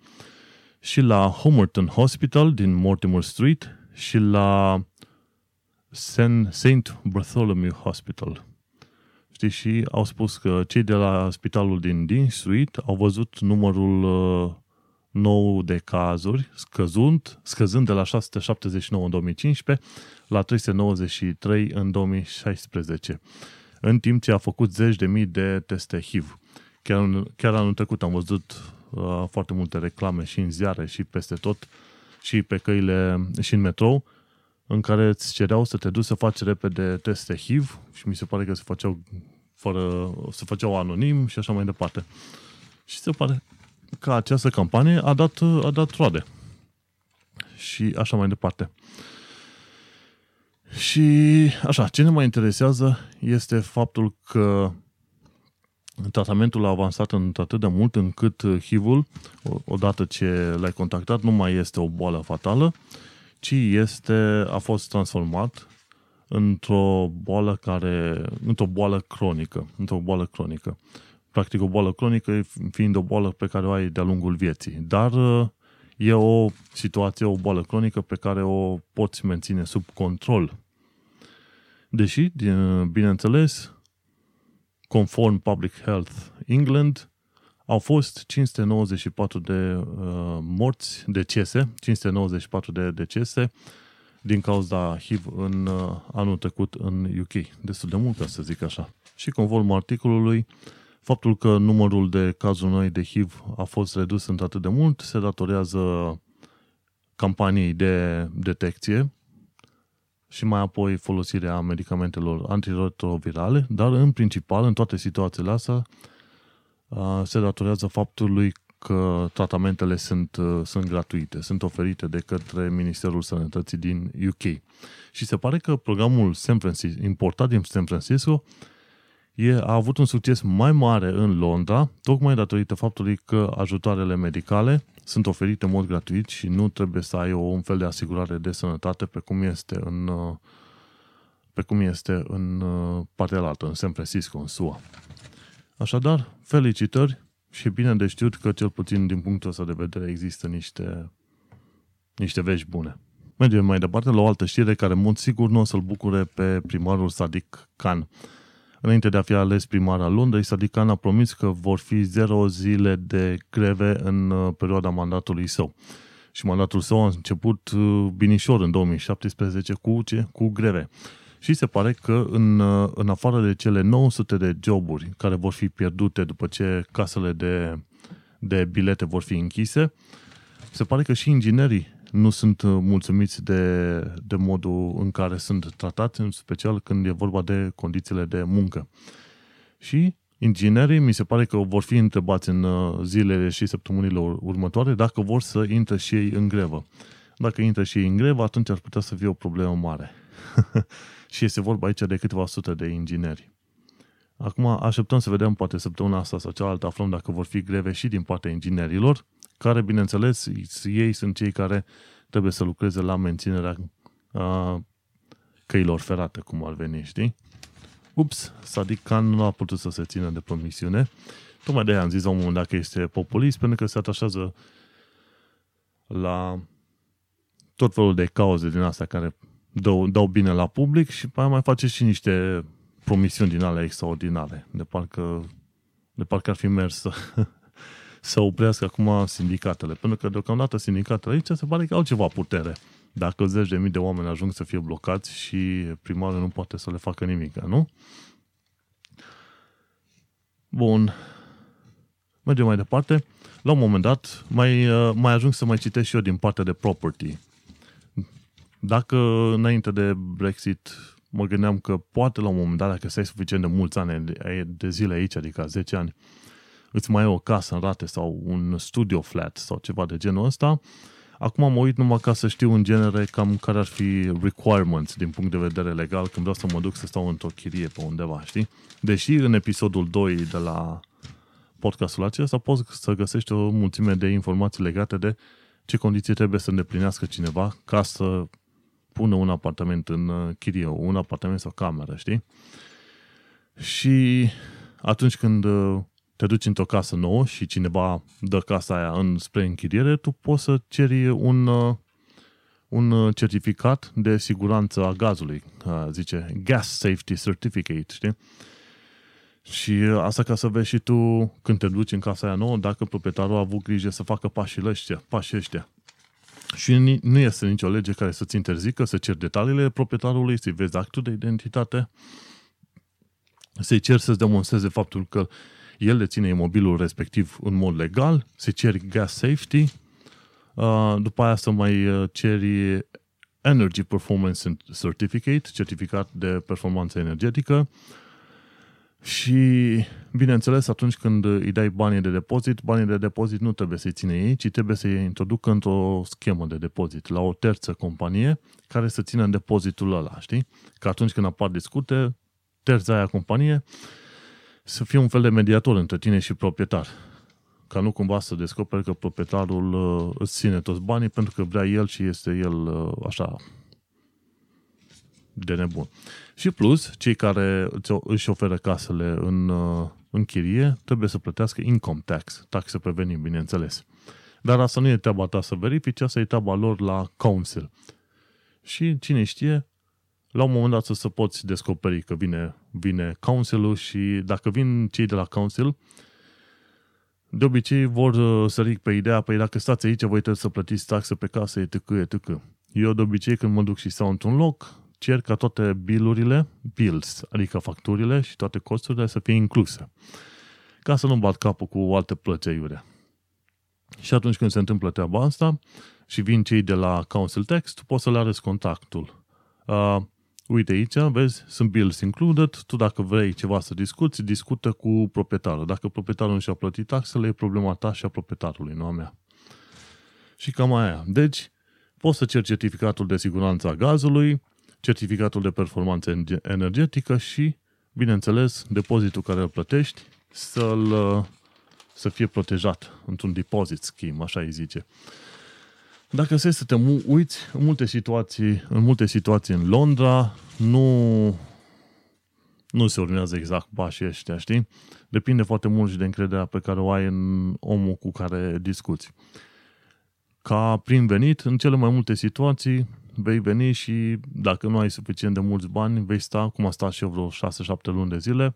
și la Homerton Hospital din Mortimer Street și la St. Bartholomew Hospital. Știi, și au spus că cei de la spitalul din Dean Street au văzut numărul uh, nou de cazuri, scăzând, scăzând de la 679 în 2015 la 393 în 2016, în timp ce a făcut zeci de mii de teste HIV. Chiar, chiar anul trecut am văzut uh, foarte multe reclame și în ziare și peste tot și pe căile și în metrou în care îți cereau să te duci să faci repede teste HIV și mi se pare că se făceau fără, se făceau anonim și așa mai departe. Și se pare că această campanie a dat, a dat roade. Și așa mai departe. Și așa, ce ne mai interesează este faptul că tratamentul a avansat în atât de mult încât HIV-ul, odată ce l-ai contactat, nu mai este o boală fatală, ci este, a fost transformat într-o boală care, într-o boală cronică, într-o boală cronică practic o boală cronică fiind o boală pe care o ai de-a lungul vieții. Dar uh, e o situație, o boală cronică pe care o poți menține sub control. Deși, bineînțeles, conform Public Health England, au fost 594 de uh, morți, decese, 594 de decese din cauza HIV în uh, anul trecut în UK. Destul de mult, ca să zic așa. Și conform articolului, uh, Faptul că numărul de cazuri noi de HIV a fost redus într atât de mult se datorează campaniei de detecție și mai apoi folosirea medicamentelor antiretrovirale, dar în principal, în toate situațiile astea, se datorează faptului că tratamentele sunt, sunt gratuite, sunt oferite de către Ministerul Sănătății din UK. Și se pare că programul San Francisco, importat din San Francisco e, a avut un succes mai mare în Londra, tocmai datorită faptului că ajutoarele medicale sunt oferite în mod gratuit și nu trebuie să ai o, un fel de asigurare de sănătate pe cum este în, uh, pe cum este în uh, partea altă, în San Francisco, în SUA. Așadar, felicitări și bine de știut că cel puțin din punctul ăsta de vedere există niște, niște vești bune. Mergem mai departe la o altă știre care, în mod sigur, nu o să-l bucure pe primarul Sadiq Khan. Înainte de a fi ales primar al Londrei, Sadikan a promis că vor fi zero zile de greve în uh, perioada mandatului său. Și mandatul său a început uh, binișor în 2017 cu, ce? cu greve. Și se pare că în, uh, în afară de cele 900 de joburi care vor fi pierdute după ce casele de, de bilete vor fi închise, se pare că și inginerii nu sunt mulțumiți de, de modul în care sunt tratați, în special când e vorba de condițiile de muncă. Și inginerii mi se pare că vor fi întrebați în uh, zilele și săptămânile următoare dacă vor să intre și ei în grevă. Dacă intră și ei în grevă, atunci ar putea să fie o problemă mare. și este vorba aici de câteva sute de ingineri. Acum așteptăm să vedem, poate săptămâna asta sau cealaltă, aflăm dacă vor fi greve și din partea inginerilor, care, bineînțeles, ei sunt cei care trebuie să lucreze la menținerea uh, căilor ferate, cum ar veni, știi? Ups, Sadiq Khan nu a putut să se țină de promisiune. Tocmai de aia am zis la un moment dat că este populist, pentru că se atașează la tot felul de cauze din astea care dau, dau bine la public și pe aia mai face și niște promisiuni din alea extraordinare. De parcă, de parcă ar fi mers să, să oprească acum sindicatele. Pentru că deocamdată sindicatele aici se pare că au ceva putere. Dacă zeci de mii de oameni ajung să fie blocați și primarul nu poate să le facă nimic, nu? Bun. Mergem mai departe. La un moment dat, mai, mai ajung să mai citesc și eu din partea de property. Dacă înainte de Brexit mă gândeam că poate la un moment dat, dacă stai suficient de mulți ani de zile aici, adică 10 ani, îți mai ai o casă în rate sau un studio flat sau ceva de genul ăsta, acum mă uit numai ca să știu în genere cam care ar fi requirements din punct de vedere legal când vreau să mă duc să stau într-o chirie pe undeva, știi? Deși în episodul 2 de la podcastul acesta poți să găsești o mulțime de informații legate de ce condiții trebuie să îndeplinească cineva ca să pună un apartament în uh, chirie, un apartament sau cameră, știi? Și atunci când uh, te duci într-o casă nouă și cineva dă casa aia în, spre închiriere, tu poți să ceri un, uh, un certificat de siguranță a gazului, zice Gas Safety Certificate, știi? Și asta ca să vezi și tu când te duci în casa aia nouă, dacă proprietarul a avut grijă să facă pașii ăștia, pașii ăștia. Și nu este nicio lege care să-ți interzică să ceri detaliile proprietarului, să-i vezi actul de identitate, să-i ceri să-ți demonstreze faptul că el deține imobilul respectiv în mod legal, să ceri gas safety, uh, după aia să mai uh, ceri Energy Performance Certificate, certificat de performanță energetică, și, bineînțeles, atunci când îi dai banii de depozit, banii de depozit nu trebuie să-i ține ei, ci trebuie să-i introducă într-o schemă de depozit, la o terță companie care să țină în depozitul ăla, știi? Că atunci când apar discute, terța aia companie să fie un fel de mediator între tine și proprietar. Ca nu cumva să descoperi că proprietarul uh, îți ține toți banii pentru că vrea el și este el uh, așa de nebun. Și plus, cei care își oferă casele în, uh, în chirie trebuie să plătească income tax, taxe pe venit, bineînțeles. Dar asta nu e treaba ta să verifici, asta e treaba lor la council. Și cine știe, la un moment dat să, să poți descoperi că vine, vine councilul și dacă vin cei de la council, de obicei vor uh, sări pe ideea, păi dacă stați aici, voi trebuie să plătiți taxe pe casă, etc., etc. Eu de obicei când mă duc și stau într-un loc, cer ca toate bilurile, bills, adică facturile și toate costurile să fie incluse. Ca să nu bat capul cu alte plăți aiurea. Și atunci când se întâmplă treaba asta și vin cei de la Council Tax, tu poți să le arăți contactul. Uh, uite aici, vezi, sunt bills included, tu dacă vrei ceva să discuți, discută cu proprietarul. Dacă proprietarul nu și-a plătit taxele, e problema ta și a proprietarului, nu a mea. Și cam aia. Deci, poți să ceri certificatul de siguranță a gazului, certificatul de performanță energetică și, bineînțeles, depozitul care îl plătești să-l, să fie protejat într-un deposit scheme, așa îi zice. Dacă se să te uiți, în multe situații, în multe situații în Londra, nu, nu se urmează exact pașii ăștia, știi? Depinde foarte mult și de încrederea pe care o ai în omul cu care discuți. Ca prin venit, în cele mai multe situații, vei veni și dacă nu ai suficient de mulți bani, vei sta, cum a stat și eu vreo 6-7 luni de zile,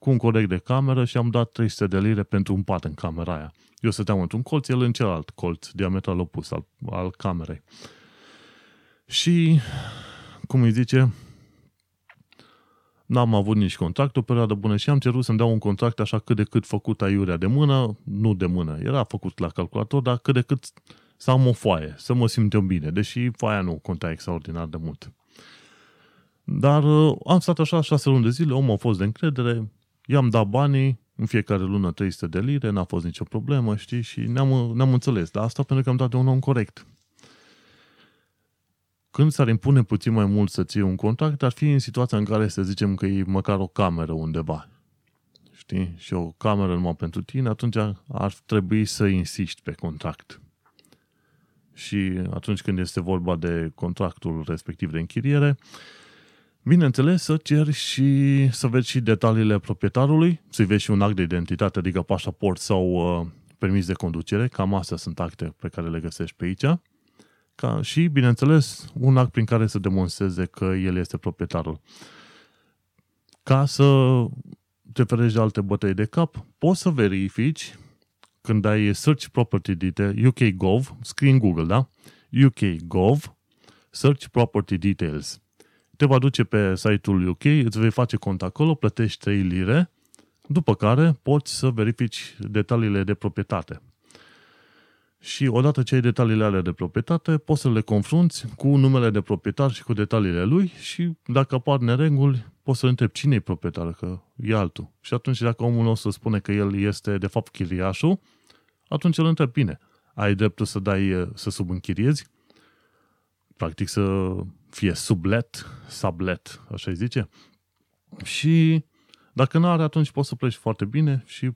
cu un corect de cameră și am dat 300 de lire pentru un pat în camera aia. Eu stăteam într-un colț, el în celălalt colț, diametral opus al, al camerei. Și, cum îi zice, n-am avut nici contract o perioadă bună și am cerut să-mi dau un contract așa cât de cât făcut aiurea de mână, nu de mână, era făcut la calculator, dar cât de cât să am o foaie, să mă simt eu bine, deși foaia nu conta extraordinar de mult. Dar uh, am stat așa șase luni de zile, omul a fost de încredere, i-am dat banii, în fiecare lună 300 de lire, n-a fost nicio problemă, știi, și ne-am, ne-am înțeles. Dar asta pentru că am dat de un om corect. Când s-ar impune puțin mai mult să ții un contract, ar fi în situația în care să zicem că e măcar o cameră undeva. Știi? Și o cameră numai pentru tine, atunci ar trebui să insiști pe contract. Și atunci când este vorba de contractul respectiv de închiriere, Bineînțeles, să ceri și să vezi și detaliile proprietarului, să-i vezi și un act de identitate, adică pașaport sau uh, permis de conducere, cam astea sunt acte pe care le găsești pe aici. Ca, și, bineînțeles, un act prin care să demonstreze că el este proprietarul. Ca să te ferești de alte bătăi de cap, poți să verifici când ai search property detail, UK Gov, screen Google, da? UK Gov, search property details te va duce pe site-ul UK, îți vei face cont acolo, plătești 3 lire, după care poți să verifici detaliile de proprietate. Și odată ce ai detaliile alea de proprietate, poți să le confrunți cu numele de proprietar și cu detaliile lui și dacă apar nereguli, poți să întrebi cine e proprietar, că e altul. Și atunci dacă omul o să spune că el este de fapt chiriașul, atunci îl întrebi bine. Ai dreptul să dai să subînchiriezi? Practic să fie sublet, sublet, așa îi zice. Și dacă nu are, atunci poți să pleci foarte bine și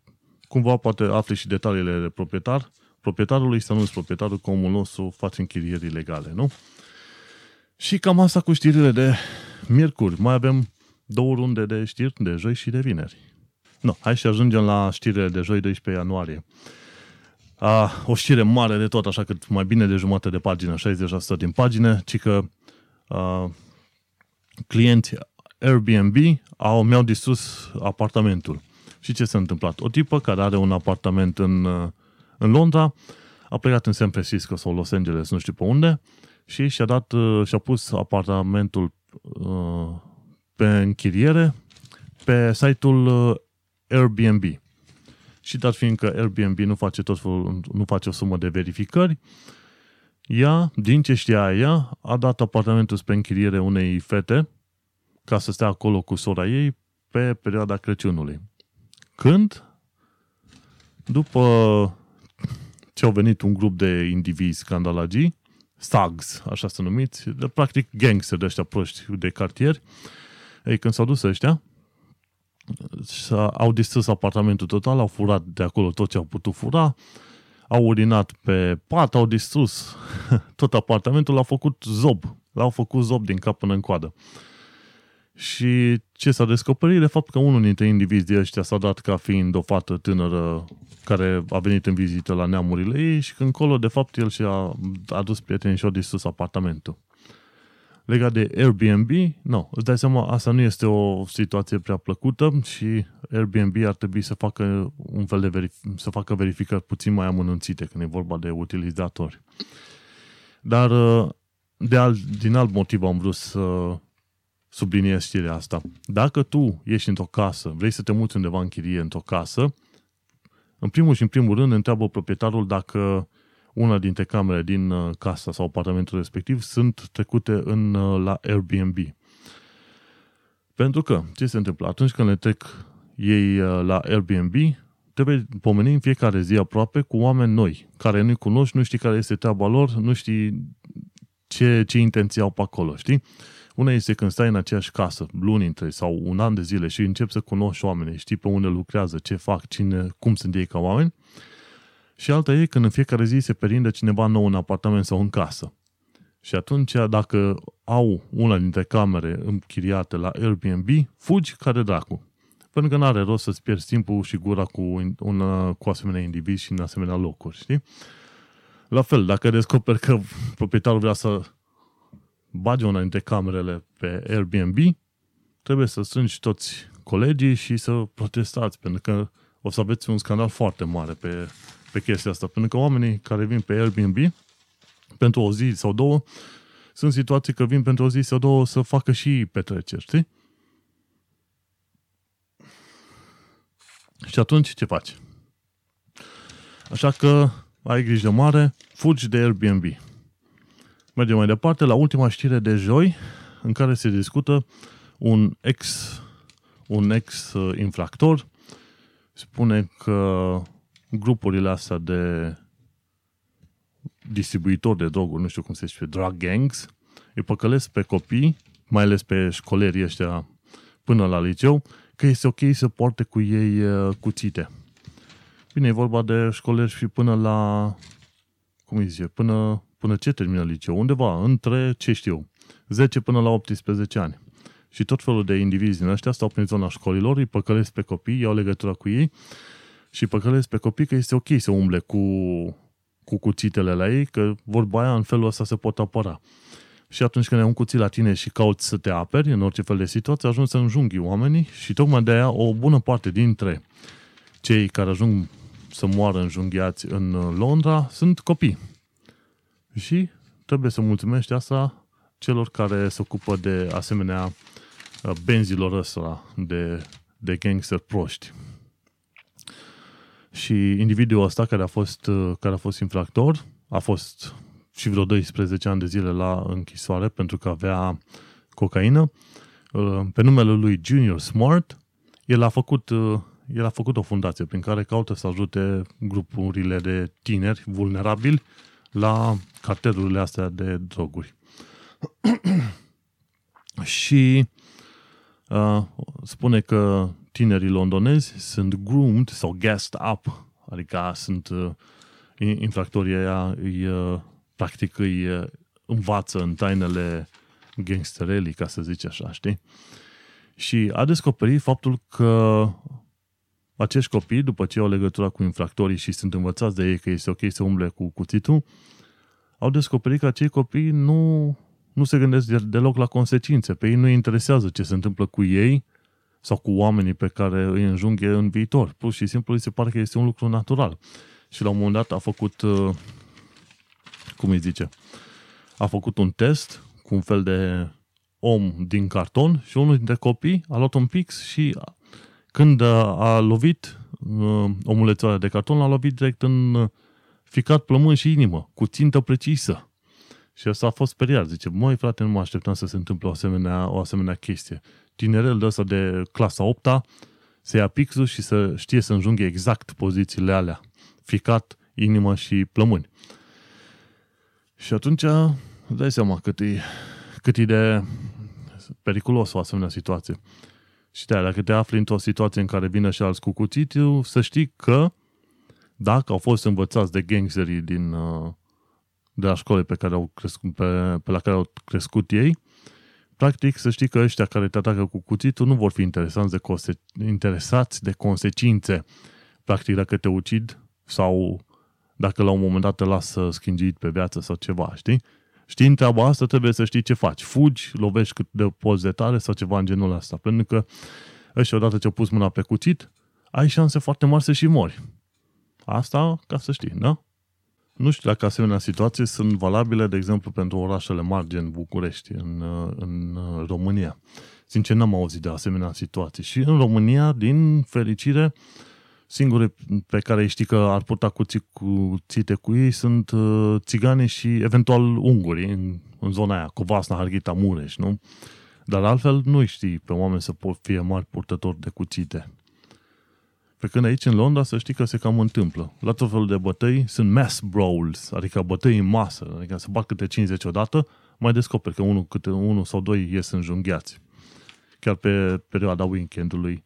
cumva poate afli și detaliile de proprietar, proprietarului să nu-ți proprietarul, că omul nostru face închirieri ilegale, nu? Și cam asta cu știrile de miercuri. Mai avem două runde de știri, de joi și de vineri. No, hai și ajungem la știrile de joi 12 ianuarie. A, o știre mare de tot, așa că mai bine de jumătate de pagină, 60% din pagină, ci că uh, clienți Airbnb au, mi-au distrus apartamentul. Și ce s-a întâmplat? O tipă care are un apartament în, uh, în Londra a plecat în San Francisco sau Los Angeles, nu știu pe unde, și și-a dat, uh, și-a pus apartamentul uh, pe închiriere pe site-ul uh, Airbnb. Și dat fiindcă Airbnb nu face tot nu face o sumă de verificări, ea, din ce știa ea, a dat apartamentul spre închiriere unei fete ca să stea acolo cu sora ei pe perioada Crăciunului. Când? După ce au venit un grup de indivizi scandalagii, stags, așa să numiți, de practic gangster de ăștia proști de cartier, ei, când s-au dus ăștia, au distrus apartamentul total, au furat de acolo tot ce au putut fura, au urinat pe pat, au distrus tot apartamentul, l-au făcut zob. L-au făcut zob din cap până în coadă. Și ce s-a descoperit? De fapt că unul dintre indivizi de ăștia s-a dat ca fiind o fată tânără care a venit în vizită la neamurile ei și când colo, de fapt, el și-a adus prieteni și a distrus apartamentul. Legat de Airbnb, nu, îți dai seama, asta nu este o situație prea plăcută și Airbnb ar trebui să facă un fel de verif- să facă verificări puțin mai amănunțite când e vorba de utilizatori. Dar uh, de alt, din alt motiv am vrut să subliniez știrea asta. Dacă tu ești într-o casă, vrei să te muți undeva în chirie într-o casă, în primul și în primul rând întreabă proprietarul dacă una dintre camere din uh, casa sau apartamentul respectiv sunt trecute în, uh, la Airbnb. Pentru că, ce se întâmplă? Atunci când le trec ei uh, la Airbnb, trebuie pomeni în fiecare zi aproape cu oameni noi, care nu-i cunoști, nu știi care este treaba lor, nu știi ce, ce intenții au pe acolo, știi? Una este când stai în aceeași casă, luni între sau un an de zile și începi să cunoști oamenii, știi pe unde lucrează, ce fac, cine, cum sunt ei ca oameni, și alta e când în fiecare zi se perinde cineva nou în apartament sau în casă. Și atunci, dacă au una dintre camere închiriate la Airbnb, fugi ca de dracu. Pentru că nu are rost să-ți pierzi timpul și gura cu, un, cu asemenea indivizi și în asemenea locuri, știi? La fel, dacă descoperi că proprietarul vrea să bage una dintre camerele pe Airbnb, trebuie să strângi toți colegii și să protestați, pentru că o să aveți un scandal foarte mare pe, pe chestia asta. Pentru că oamenii care vin pe Airbnb pentru o zi sau două, sunt situații că vin pentru o zi sau două să facă și petreceri, știi? Și atunci ce faci? Așa că ai grijă mare, fugi de Airbnb. Mergem mai departe la ultima știre de joi, în care se discută un ex, un ex-infractor spune că grupurile astea de distribuitori de droguri, nu știu cum se zice, drug gangs, îi păcălesc pe copii, mai ales pe școlerii ăștia până la liceu, că este ok să poarte cu ei uh, cuțite. Bine, e vorba de școleri și până la, cum îi zice, până, până ce termină liceu, undeva, între, ce știu, 10 până la 18 ani. Și tot felul de indivizi din ăștia stau prin zona școlilor, îi păcălesc pe copii, iau legătura cu ei și păcălesc pe copii că este ok să umble cu, cu cuțitele la ei, că vorba aia în felul ăsta se pot apăra. Și atunci când ai un cuțit la tine și cauți să te aperi în orice fel de situație, ajungi să înjunghi oamenii și tocmai de aia o bună parte dintre cei care ajung să moară înjunghiați în Londra sunt copii. Și trebuie să mulțumești asta celor care se ocupă de asemenea uh, benzilor ăsta de, de gangster proști. Și individul ăsta care a fost, uh, care a fost infractor a fost și vreo 12 ani de zile la închisoare pentru că avea cocaină. Uh, pe numele lui Junior Smart, el a făcut, el a făcut o fundație prin care caută să ajute grupurile de tineri vulnerabili la cartelurile astea de droguri. și uh, spune că tinerii londonezi sunt groomed sau gassed up, adică sunt uh, infractorii aia îi, uh, practic îi uh, învață în tainele gangsterelii, ca să zici așa, știi? Și a descoperit faptul că acești copii, după ce au legătura cu infractorii și sunt învățați de ei că este ok să umble cu cuțitul, au descoperit că acei copii nu, nu se gândesc deloc la consecințe. Pe ei nu interesează ce se întâmplă cu ei sau cu oamenii pe care îi înjunghe în viitor. Pur și simplu îi se pare că este un lucru natural. Și la un moment dat a făcut, uh, cum îi zice, a făcut un test cu un fel de om din carton și unul dintre copii a luat un pix și când a lovit uh, omulețul de carton, l-a lovit direct în uh, ficat plămân și inimă, cu țintă precisă. Și asta a fost speriat. Zice, măi frate, nu mă așteptam să se întâmple o asemenea, o asemenea chestie. Tinerel de ăsta de clasa 8 să ia pixul și să știe să înjunghe exact pozițiile alea. Ficat, inimă și plămâni. Și atunci dai seama cât e, cât e de periculos o asemenea situație. Și de dacă te afli într-o situație în care vine și alți cu cuțitul, să știi că dacă au fost învățați de gangsterii din, uh, de la școli pe, care au crescut, pe, pe la care au crescut ei, practic să știi că ăștia care te atacă cu cuțitul nu vor fi interesați de, conse- interesați de consecințe. Practic dacă te ucid sau dacă la un moment dat te lasă schingit pe viață sau ceva, știi? Știind treaba asta, trebuie să știi ce faci. Fugi, lovești cât de poți de tare sau ceva în genul ăsta. Pentru că ăștia odată ce au pus mâna pe cuțit, ai șanse foarte mari să și mori. Asta ca să știi, da? Nu știu dacă asemenea situații sunt valabile, de exemplu, pentru orașele mari, gen București, în, în România. Sincer, n-am auzit de asemenea situații. Și în România, din fericire, singure pe care îi știi că ar purta cuțite cu ei sunt uh, țigane și eventual unguri în, în zona aia, Covasna, Harghita, Mureș, nu? Dar altfel nu știi pe oameni să pot fie mari purtători de cuțite. Pe când aici în Londra să știi că se cam întâmplă. La tot felul de bătăi sunt mass brawls, adică bătăi în masă, adică se bat câte 50 odată, mai descoperi că unul, câte unul sau doi ies înjunghiați. Chiar pe perioada weekendului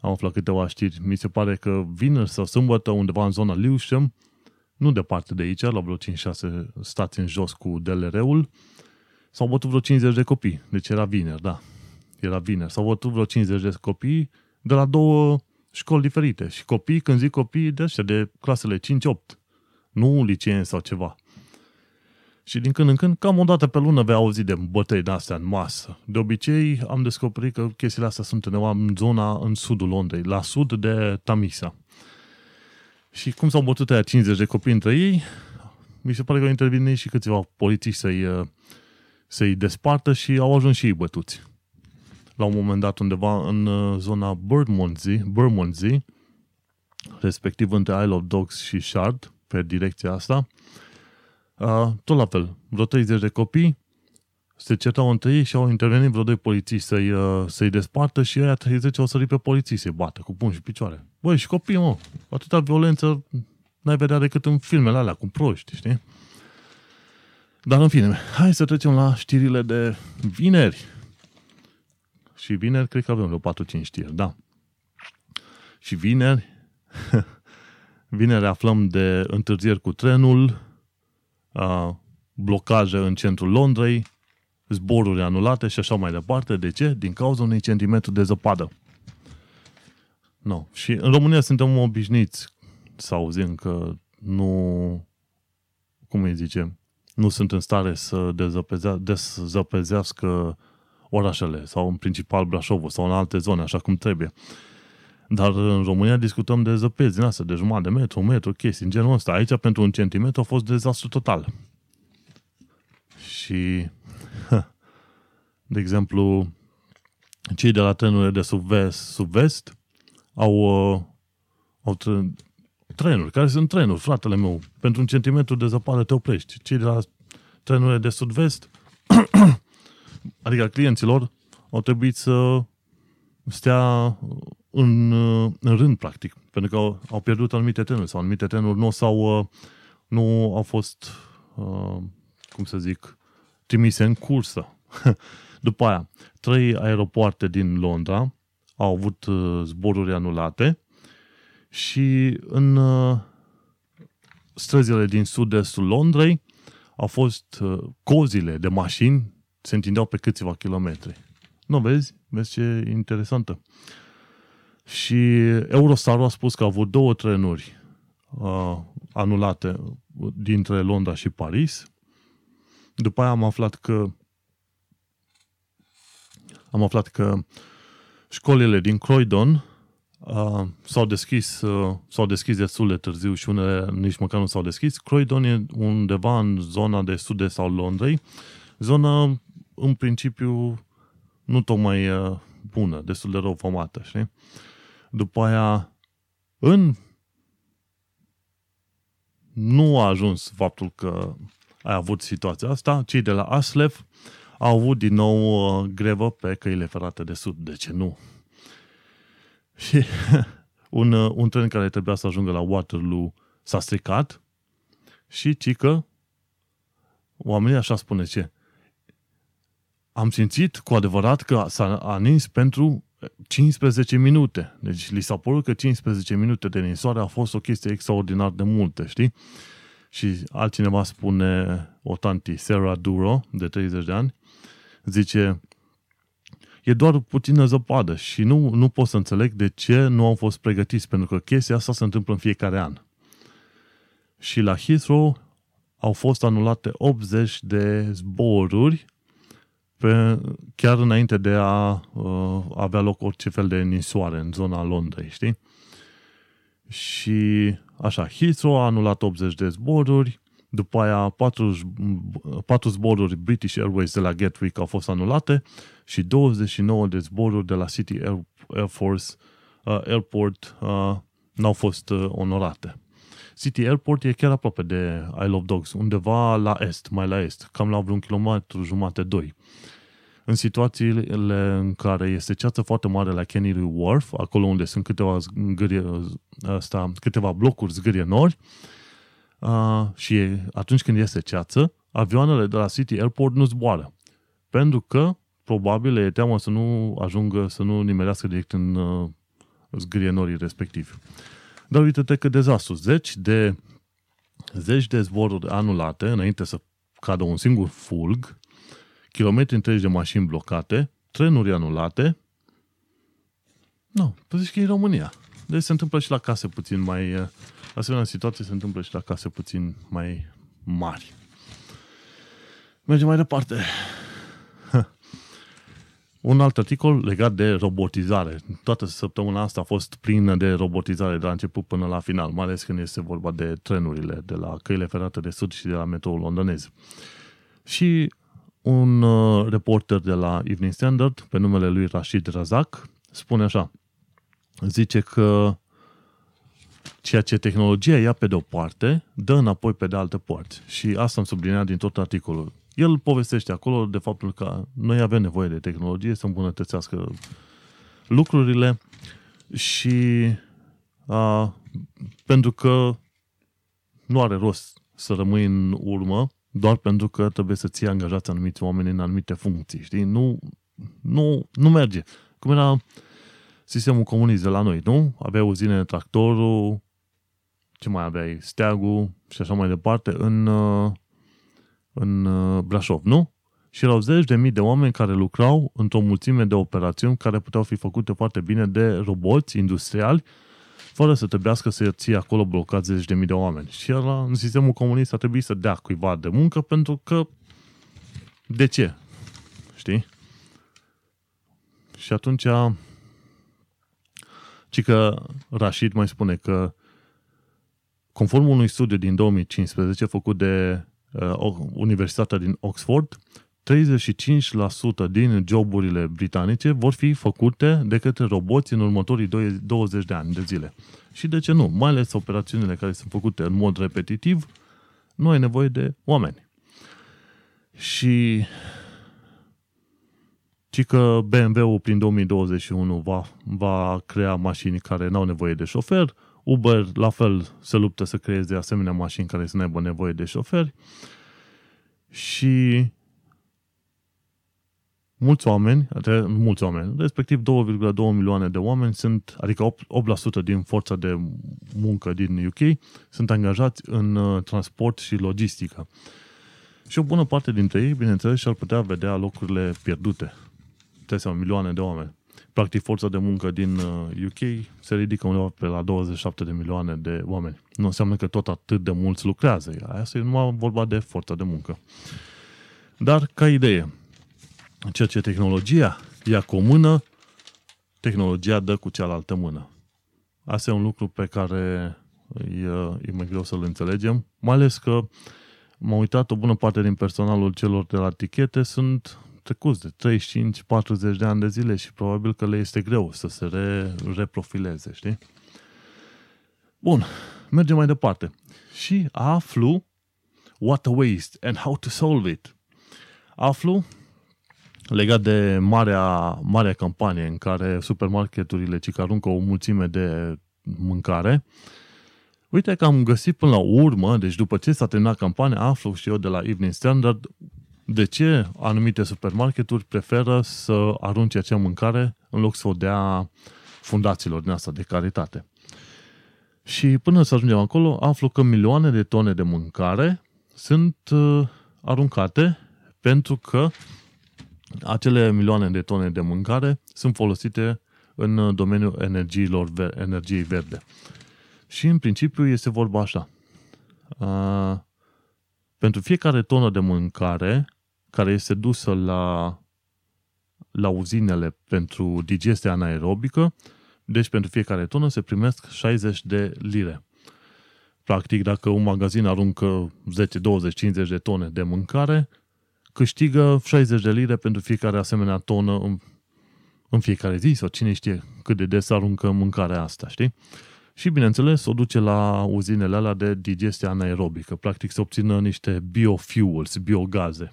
am aflat câteva știri. Mi se pare că vineri sau sâmbătă undeva în zona Lewisham, nu departe de aici, la vreo 5-6 stați în jos cu DLR-ul, s-au bătut vreo 50 de copii. Deci era vineri, da. Era vineri. S-au bătut vreo 50 de copii de la două școli diferite. Și copii, când zic copii, de ăștia, de clasele 5-8. Nu liceeni sau ceva. Și din când în când, cam o dată pe lună vei auzi de bătăi de astea în masă. De obicei, am descoperit că chestiile astea sunt undeva în zona, în sudul Londrei, la sud de Tamisa. Și cum s-au bătut aia 50 de copii între ei, mi se pare că au intervenit și câțiva polițiști să-i, să-i despartă și au ajuns și ei bătuți la un moment dat undeva în uh, zona Bermondsey, Bermondsey respectiv între Isle of Dogs și Shard, pe direcția asta. Uh, tot la fel, vreo 30 de copii se certau între ei și au intervenit vreo doi polițiști să-i, uh, să-i despartă și aia 30 au sărit pe poliții să-i bată cu pumn și picioare. Băi, și copii, mă, atâta violență n-ai vedea decât în filmele alea cu proști, știi? Dar în fine, hai să trecem la știrile de vineri. Și vineri cred că avem vreo 4-5 știri, da. Și vineri, vineri aflăm de întârzieri cu trenul, blocaje în centrul Londrei, zboruri anulate și așa mai departe. De ce? Din cauza unui centimetru de zăpadă. No. Și în România suntem obișnuiți să auzim că nu, cum îi zicem, nu sunt în stare să dezăpezească orașele sau în principal Brașovul sau în alte zone, așa cum trebuie. Dar în România discutăm de zăpezi din astea, de jumătate de metru, un metru, chestii în genul ăsta. Aici, pentru un centimetru, a fost dezastru total. Și, de exemplu, cei de la trenurile de sub-vest, sub-vest au, uh, au trenuri, care sunt trenuri, fratele meu. Pentru un centimetru de zăpadă te oprești. Cei de la trenurile de sud-vest, adică clienților, au trebuit să stea în, în rând, practic, pentru că au, au pierdut anumite trenuri sau anumite trenuri nu s-au, nu au fost, cum să zic, trimise în cursă. După aia, trei aeropoarte din Londra au avut zboruri anulate și în uh, străzile din sud-estul Londrei au fost uh, cozile de mașini se întindeau pe câțiva kilometri. Nu vezi? Vezi ce interesantă. Și Eurostar a spus că au avut două trenuri uh, anulate dintre Londra și Paris. După aia am aflat că am aflat că școlile din Croydon uh, s-au deschis, uh, s-au deschis destul de târziu și unele nici măcar nu s-au deschis. Croydon e undeva în zona de sud-est al Londrei, zona în principiu nu tocmai uh, bună, destul de rău formată, știi? După aia, în nu a ajuns faptul că ai avut situația asta, cei de la Aslef au avut din nou uh, grevă pe căile ferate de sud. De ce nu? Și un, uh, un tren care trebuia să ajungă la Waterloo s-a stricat și cică, oamenii așa spune ce, am simțit cu adevărat că s-a anins pentru 15 minute. Deci li s-a părut că 15 minute de ninsoare a fost o chestie extraordinar de multe, știi? Și altcineva spune, o tanti, Sarah Duro, de 30 de ani, zice, e doar puțină zăpadă și nu, nu pot să înțeleg de ce nu au fost pregătiți, pentru că chestia asta se întâmplă în fiecare an. Și la Heathrow au fost anulate 80 de zboruri pe, chiar înainte de a uh, avea loc orice fel de nisoare în zona Londrei, știi? Și așa, Heathrow a anulat 80 de zboruri, după aia 4, 4 zboruri British Airways de la Gatwick au fost anulate și 29 de zboruri de la City Air, Air Force uh, Airport uh, n-au fost uh, onorate. City Airport e chiar aproape de Isle of Dogs, undeva la est, mai la est, cam la vreun kilometru jumate, doi. În situațiile în care este ceață foarte mare la Canary Wharf, acolo unde sunt câteva, zgârie, asta, câteva blocuri zgârie nori, uh, și atunci când este ceață, avioanele de la City Airport nu zboară. Pentru că probabil e teamă să nu ajungă, să nu nimerească direct în uh, zgârie norii respectiv. Dar uite-te că dezastru. Zeci de, zeci de zboruri anulate înainte să cadă un singur fulg, kilometri întregi de mașini blocate, trenuri anulate. Nu, no, tu zici că e România. Deci se întâmplă și la case puțin mai... Uh, asemenea situație se întâmplă și la case puțin mai mari. Mergem mai departe. Un alt articol legat de robotizare. Toată săptămâna asta a fost plină de robotizare de la început până la final, mai ales când este vorba de trenurile de la căile ferate de sud și de la metroul londonez. Și un uh, reporter de la Evening Standard, pe numele lui Rashid Razak, spune așa. Zice că Ceea ce tehnologia ia pe de-o parte, dă înapoi pe de altă parte. Și asta am subliniat din tot articolul. El povestește acolo de faptul că noi avem nevoie de tehnologie să îmbunătățească lucrurile și a, pentru că nu are rost să rămâi în urmă doar pentru că trebuie să ții angajați anumiți oameni în anumite funcții, știi? Nu, nu, nu merge. Cum era sistemul comunist de la noi, nu? Aveai uzine tractorul, ce mai aveai? Steagul și așa mai departe în, în Brașov, nu? Și erau zeci de mii de oameni care lucrau într-o mulțime de operațiuni care puteau fi făcute foarte bine de roboți industriali fără să trebuiască să ții acolo blocat zeci de mii de oameni. Și ăla, în sistemul comunist a trebuit să dea cuiva de muncă pentru că de ce? Știi? Și atunci ci că Rashid mai spune că conform unui studiu din 2015 făcut de uh, Universitatea din Oxford, 35% din joburile britanice vor fi făcute de către roboți în următorii 20 de ani de zile. Și de ce nu? Mai ales operațiunile care sunt făcute în mod repetitiv, nu ai nevoie de oameni. Și ci că BMW-ul prin 2021 va, va crea mașini care nu au nevoie de șofer, Uber la fel se luptă să creeze asemenea mașini care să nu aibă nevoie de șoferi și mulți oameni, mulți oameni, respectiv 2,2 milioane de oameni sunt, adică 8%, din forța de muncă din UK sunt angajați în uh, transport și logistică. Și o bună parte dintre ei, bineînțeles, și-ar putea vedea locurile pierdute. Trebuie milioane de oameni. Practic, forța de muncă din UK uh, se ridică undeva pe la 27 de milioane de oameni. Nu înseamnă că tot atât de mulți lucrează. Asta e numai vorba de forța de muncă. Dar, ca idee, ceea ce tehnologia ia cu o mână, tehnologia dă cu cealaltă mână. Asta e un lucru pe care e, e mai greu să-l înțelegem, mai ales că m-am uitat, o bună parte din personalul celor de la tichete sunt trecuți de 35-40 de ani de zile și probabil că le este greu să se re, reprofileze, știi? Bun, mergem mai departe. Și aflu what a waste and how to solve it. Aflu legat de marea, marea campanie în care supermarketurile ci că aruncă o mulțime de mâncare, uite că am găsit până la urmă, deci după ce s-a terminat campania, aflu și eu de la Evening Standard de ce anumite supermarketuri preferă să arunce acea mâncare în loc să o dea fundațiilor din asta de caritate. Și până să ajungem acolo, aflu că milioane de tone de mâncare sunt uh, aruncate pentru că acele milioane de tone de mâncare sunt folosite în domeniul energiilor, energiei verde. Și în principiu este vorba așa. Uh, pentru fiecare tonă de mâncare care este dusă la, la uzinele pentru digestia anaerobică, deci pentru fiecare tonă se primesc 60 de lire. Practic, dacă un magazin aruncă 10, 20, 50 de tone de mâncare, câștigă 60 de lire pentru fiecare asemenea tonă în, în fiecare zi sau cine știe cât de des aruncă mâncarea asta, știi? Și, bineînțeles, o duce la uzinele alea de digestie anaerobică. Practic se obțină niște biofuels, biogaze.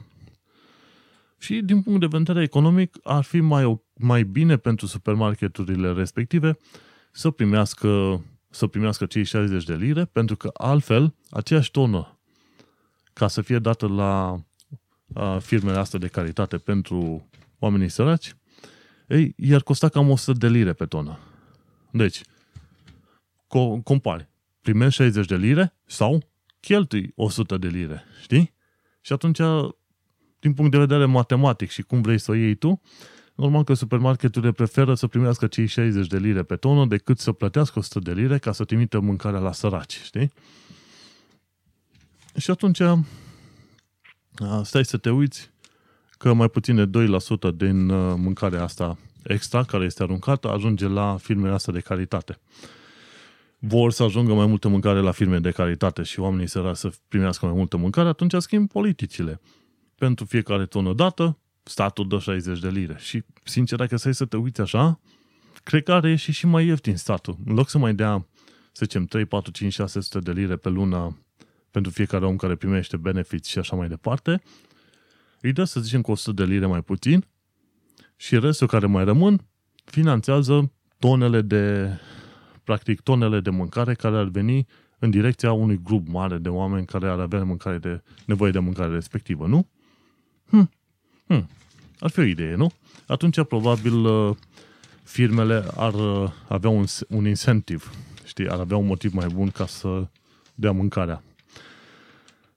Și, din punct de vedere economic, ar fi mai, mai bine pentru supermarketurile respective să primească, să primească cei 60 de lire, pentru că altfel, aceeași tonă, ca să fie dată la firmele astea de caritate pentru oamenii săraci, ei, i-ar costa cam 100 de lire pe tonă. Deci, co- compari. Primești 60 de lire sau cheltui 100 de lire, știi? Și atunci, din punct de vedere matematic și cum vrei să o iei tu, normal că supermarketurile preferă să primească cei 60 de lire pe tonă decât să plătească 100 de lire ca să trimită mâncarea la săraci, știi? Și atunci stai să te uiți că mai puțin de 2% din uh, mâncarea asta extra care este aruncată ajunge la firmele astea de caritate. Vor să ajungă mai multă mâncare la firme de caritate și oamenii să să primească mai multă mâncare, atunci schimb politicile. Pentru fiecare tonă dată, statul dă 60 de lire. Și, sincer, dacă să să te uiți așa, cred că are și, și mai ieftin statul. În loc să mai dea să zicem, 3, 4, 5, 600 de lire pe lună pentru fiecare om care primește benefiți și așa mai departe, îi dă, să zicem, cu 100 de lire mai puțin și restul care mai rămân finanțează tonele de, practic, tonele de mâncare care ar veni în direcția unui grup mare de oameni care ar avea mâncare de, nevoie de mâncare respectivă, nu? Hm. Hm. Ar fi o idee, nu? Atunci, probabil, uh, firmele ar uh, avea un, un incentiv, știi, ar avea un motiv mai bun ca să dea mâncarea.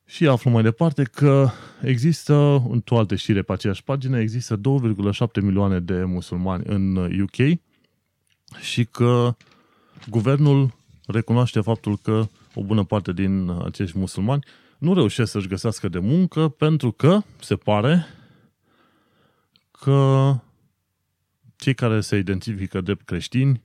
Și aflu mai departe că există, într-o altă știre pe aceeași pagină, există 2,7 milioane de musulmani în UK și că guvernul recunoaște faptul că o bună parte din acești musulmani nu reușesc să-și găsească de muncă pentru că se pare că cei care se identifică drept creștini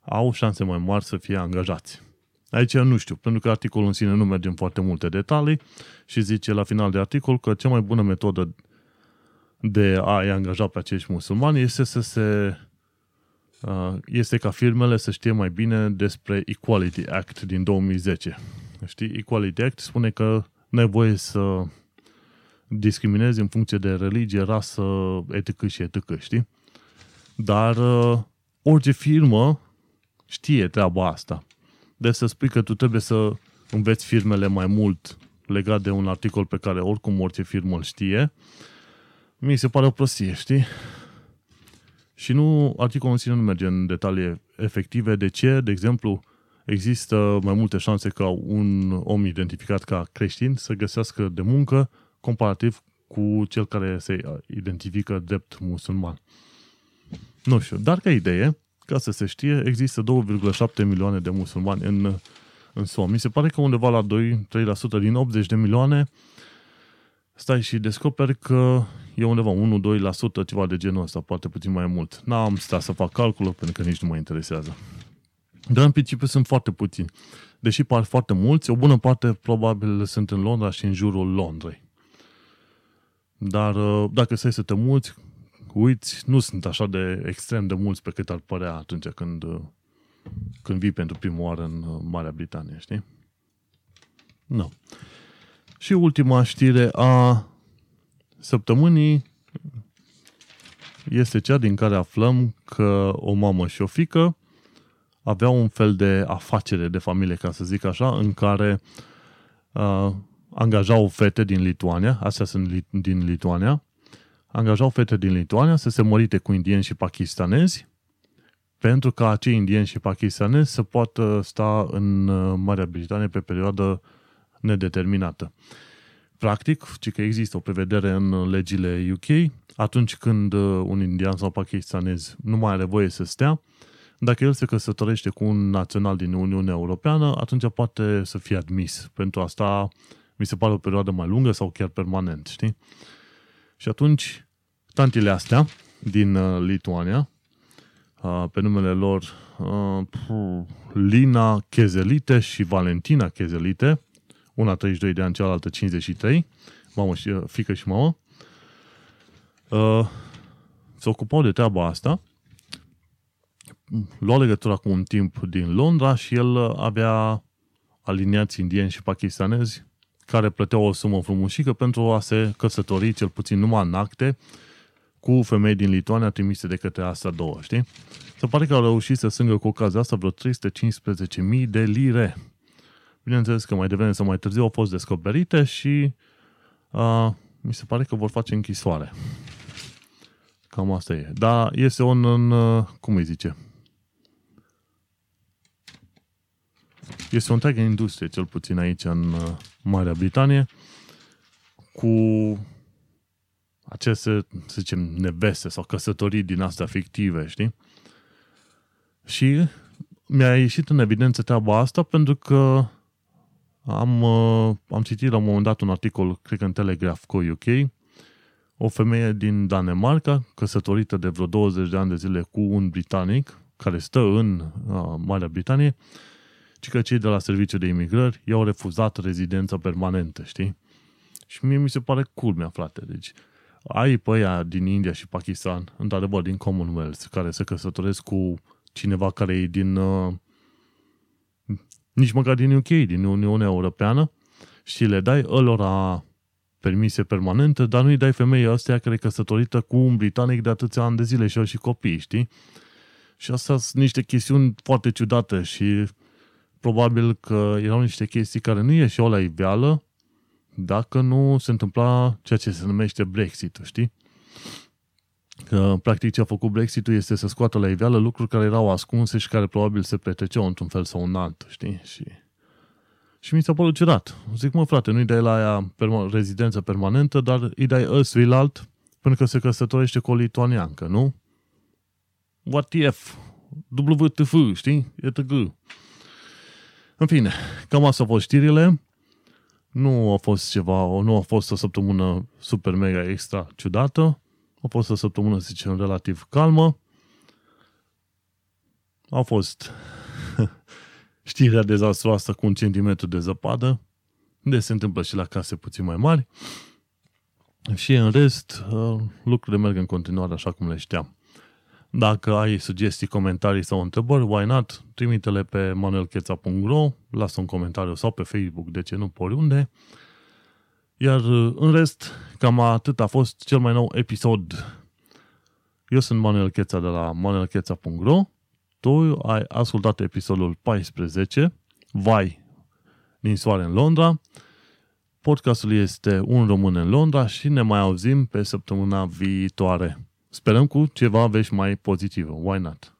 au șanse mai mari să fie angajați. Aici nu știu, pentru că articolul în sine nu merge în foarte multe detalii și zice la final de articol că cea mai bună metodă de a-i angaja pe acești musulmani este să se uh, este ca firmele să știe mai bine despre Equality Act din 2010. Știi, Equality Act spune că nu ai voie să discriminezi în funcție de religie, rasă, etică și etică, știi? Dar uh, orice firmă știe treaba asta. Deci să spui că tu trebuie să înveți firmele mai mult legat de un articol pe care oricum orice firmă îl știe, mi se pare o prostie, știi? Și nu, articolul în sine nu merge în detalii efective de ce, de exemplu, există mai multe șanse ca un om identificat ca creștin să găsească de muncă comparativ cu cel care se identifică drept musulman. Nu știu, dar ca idee, ca să se știe, există 2,7 milioane de musulmani în, în SUA. Mi se pare că undeva la 2-3% din 80 de milioane stai și descoperi că e undeva 1-2%, ceva de genul ăsta, poate puțin mai mult. N-am stat să fac calculul pentru că nici nu mă interesează. Dar în principiu sunt foarte puțini. Deși par foarte mulți, o bună parte probabil sunt în Londra și în jurul Londrei. Dar uh, dacă stai să te mulți, uiți, nu sunt așa de extrem de mulți pe cât ar părea atunci când, uh, când vii pentru prima oară în uh, Marea Britanie, știi? Nu. No. Și ultima știre a săptămânii este cea din care aflăm că o mamă și o fică aveau un fel de afacere de familie, ca să zic așa, în care uh, angajau fete din Lituania, astea sunt din Lituania, angajau fete din Lituania să se mărite cu indieni și pakistanezi pentru ca acei indieni și pakistanezi să poată sta în uh, Marea Britanie pe perioadă nedeterminată. Practic, ci că există o prevedere în legile UK, atunci când uh, un indian sau pakistanez nu mai are voie să stea, dacă el se căsătorește cu un național din Uniunea Europeană, atunci poate să fie admis. Pentru asta mi se pare o perioadă mai lungă sau chiar permanent, știi? Și atunci, tantile astea din uh, Lituania, uh, pe numele lor uh, Lina Chezelite și Valentina Chezelite, una 32 de ani, cealaltă 53, mamă și uh, fică și mamă, uh, se ocupau de treaba asta, lua legătura cu un timp din Londra și el avea aliniați indieni și pakistanezi care plăteau o sumă frumușică pentru a se căsători, cel puțin numai în acte, cu femei din Lituania trimise de către asta două, știi? Se pare că au reușit să sângă cu ocazia asta vreo 315.000 de lire. Bineînțeles că mai devreme sau mai târziu au fost descoperite și uh, mi se pare că vor face închisoare. Cam asta e. Dar este un, în, cum îi zice, este o întreagă industrie, cel puțin aici în uh, Marea Britanie, cu aceste, să zicem, neveste sau căsătorii din astea fictive, știi? Și mi-a ieșit în evidență treaba asta pentru că am, uh, am citit la un moment dat un articol, cred că în Telegraph Co. UK, o femeie din Danemarca, căsătorită de vreo 20 de ani de zile cu un britanic, care stă în uh, Marea Britanie, ci că cei de la serviciul de imigrări i-au refuzat rezidența permanentă, știi? Și mie mi se pare culmea, frate. Deci, ai pe aia din India și Pakistan, într-adevăr din Commonwealth, care se căsătoresc cu cineva care e din, uh, nici măcar din UK, din Uniunea Europeană, și le dai ălora permise permanente, dar nu-i dai femeii astea care e căsătorită cu un britanic de atâția ani de zile și au și copii, știi? Și astea sunt niște chestiuni foarte ciudate și probabil că erau niște chestii care nu ieșeau la iveală dacă nu se întâmpla ceea ce se numește Brexit, știi? Că, practic, ce a făcut Brexit-ul este să scoată la iveală lucruri care erau ascunse și care probabil se petreceau într-un fel sau un alt, știi? Și, și mi s-a părut ciudat. Zic, mă, frate, nu-i dai la aia perma- rezidență permanentă, dar îi dai ăstuilalt pentru că se căsătorește cu o lituaniancă, nu? What if? WTF, știi? E tăgâ. În fine, cam asta au fost știrile. Nu a fost ceva, nu a fost o săptămână super mega extra ciudată. A fost o săptămână, să zicem, relativ calmă. A fost știrea dezastroasă cu un centimetru de zăpadă, de se întâmplă și la case puțin mai mari. Și în rest, uh, lucrurile merg în continuare așa cum le știam. Dacă ai sugestii, comentarii sau întrebări, why not? Trimite-le pe manuelcheța.ro, lasă un comentariu sau pe Facebook, de ce nu, pe oriunde. Iar uh, în rest, cam atât a fost cel mai nou episod. Eu sunt Manuel Cheța de la manuelcheța.ro Tu ai ascultat episodul 14, Vai din soare în Londra. Podcastul este Un român în Londra și ne mai auzim pe săptămâna viitoare. Sperăm cu ceva vești mai pozitive. Why not?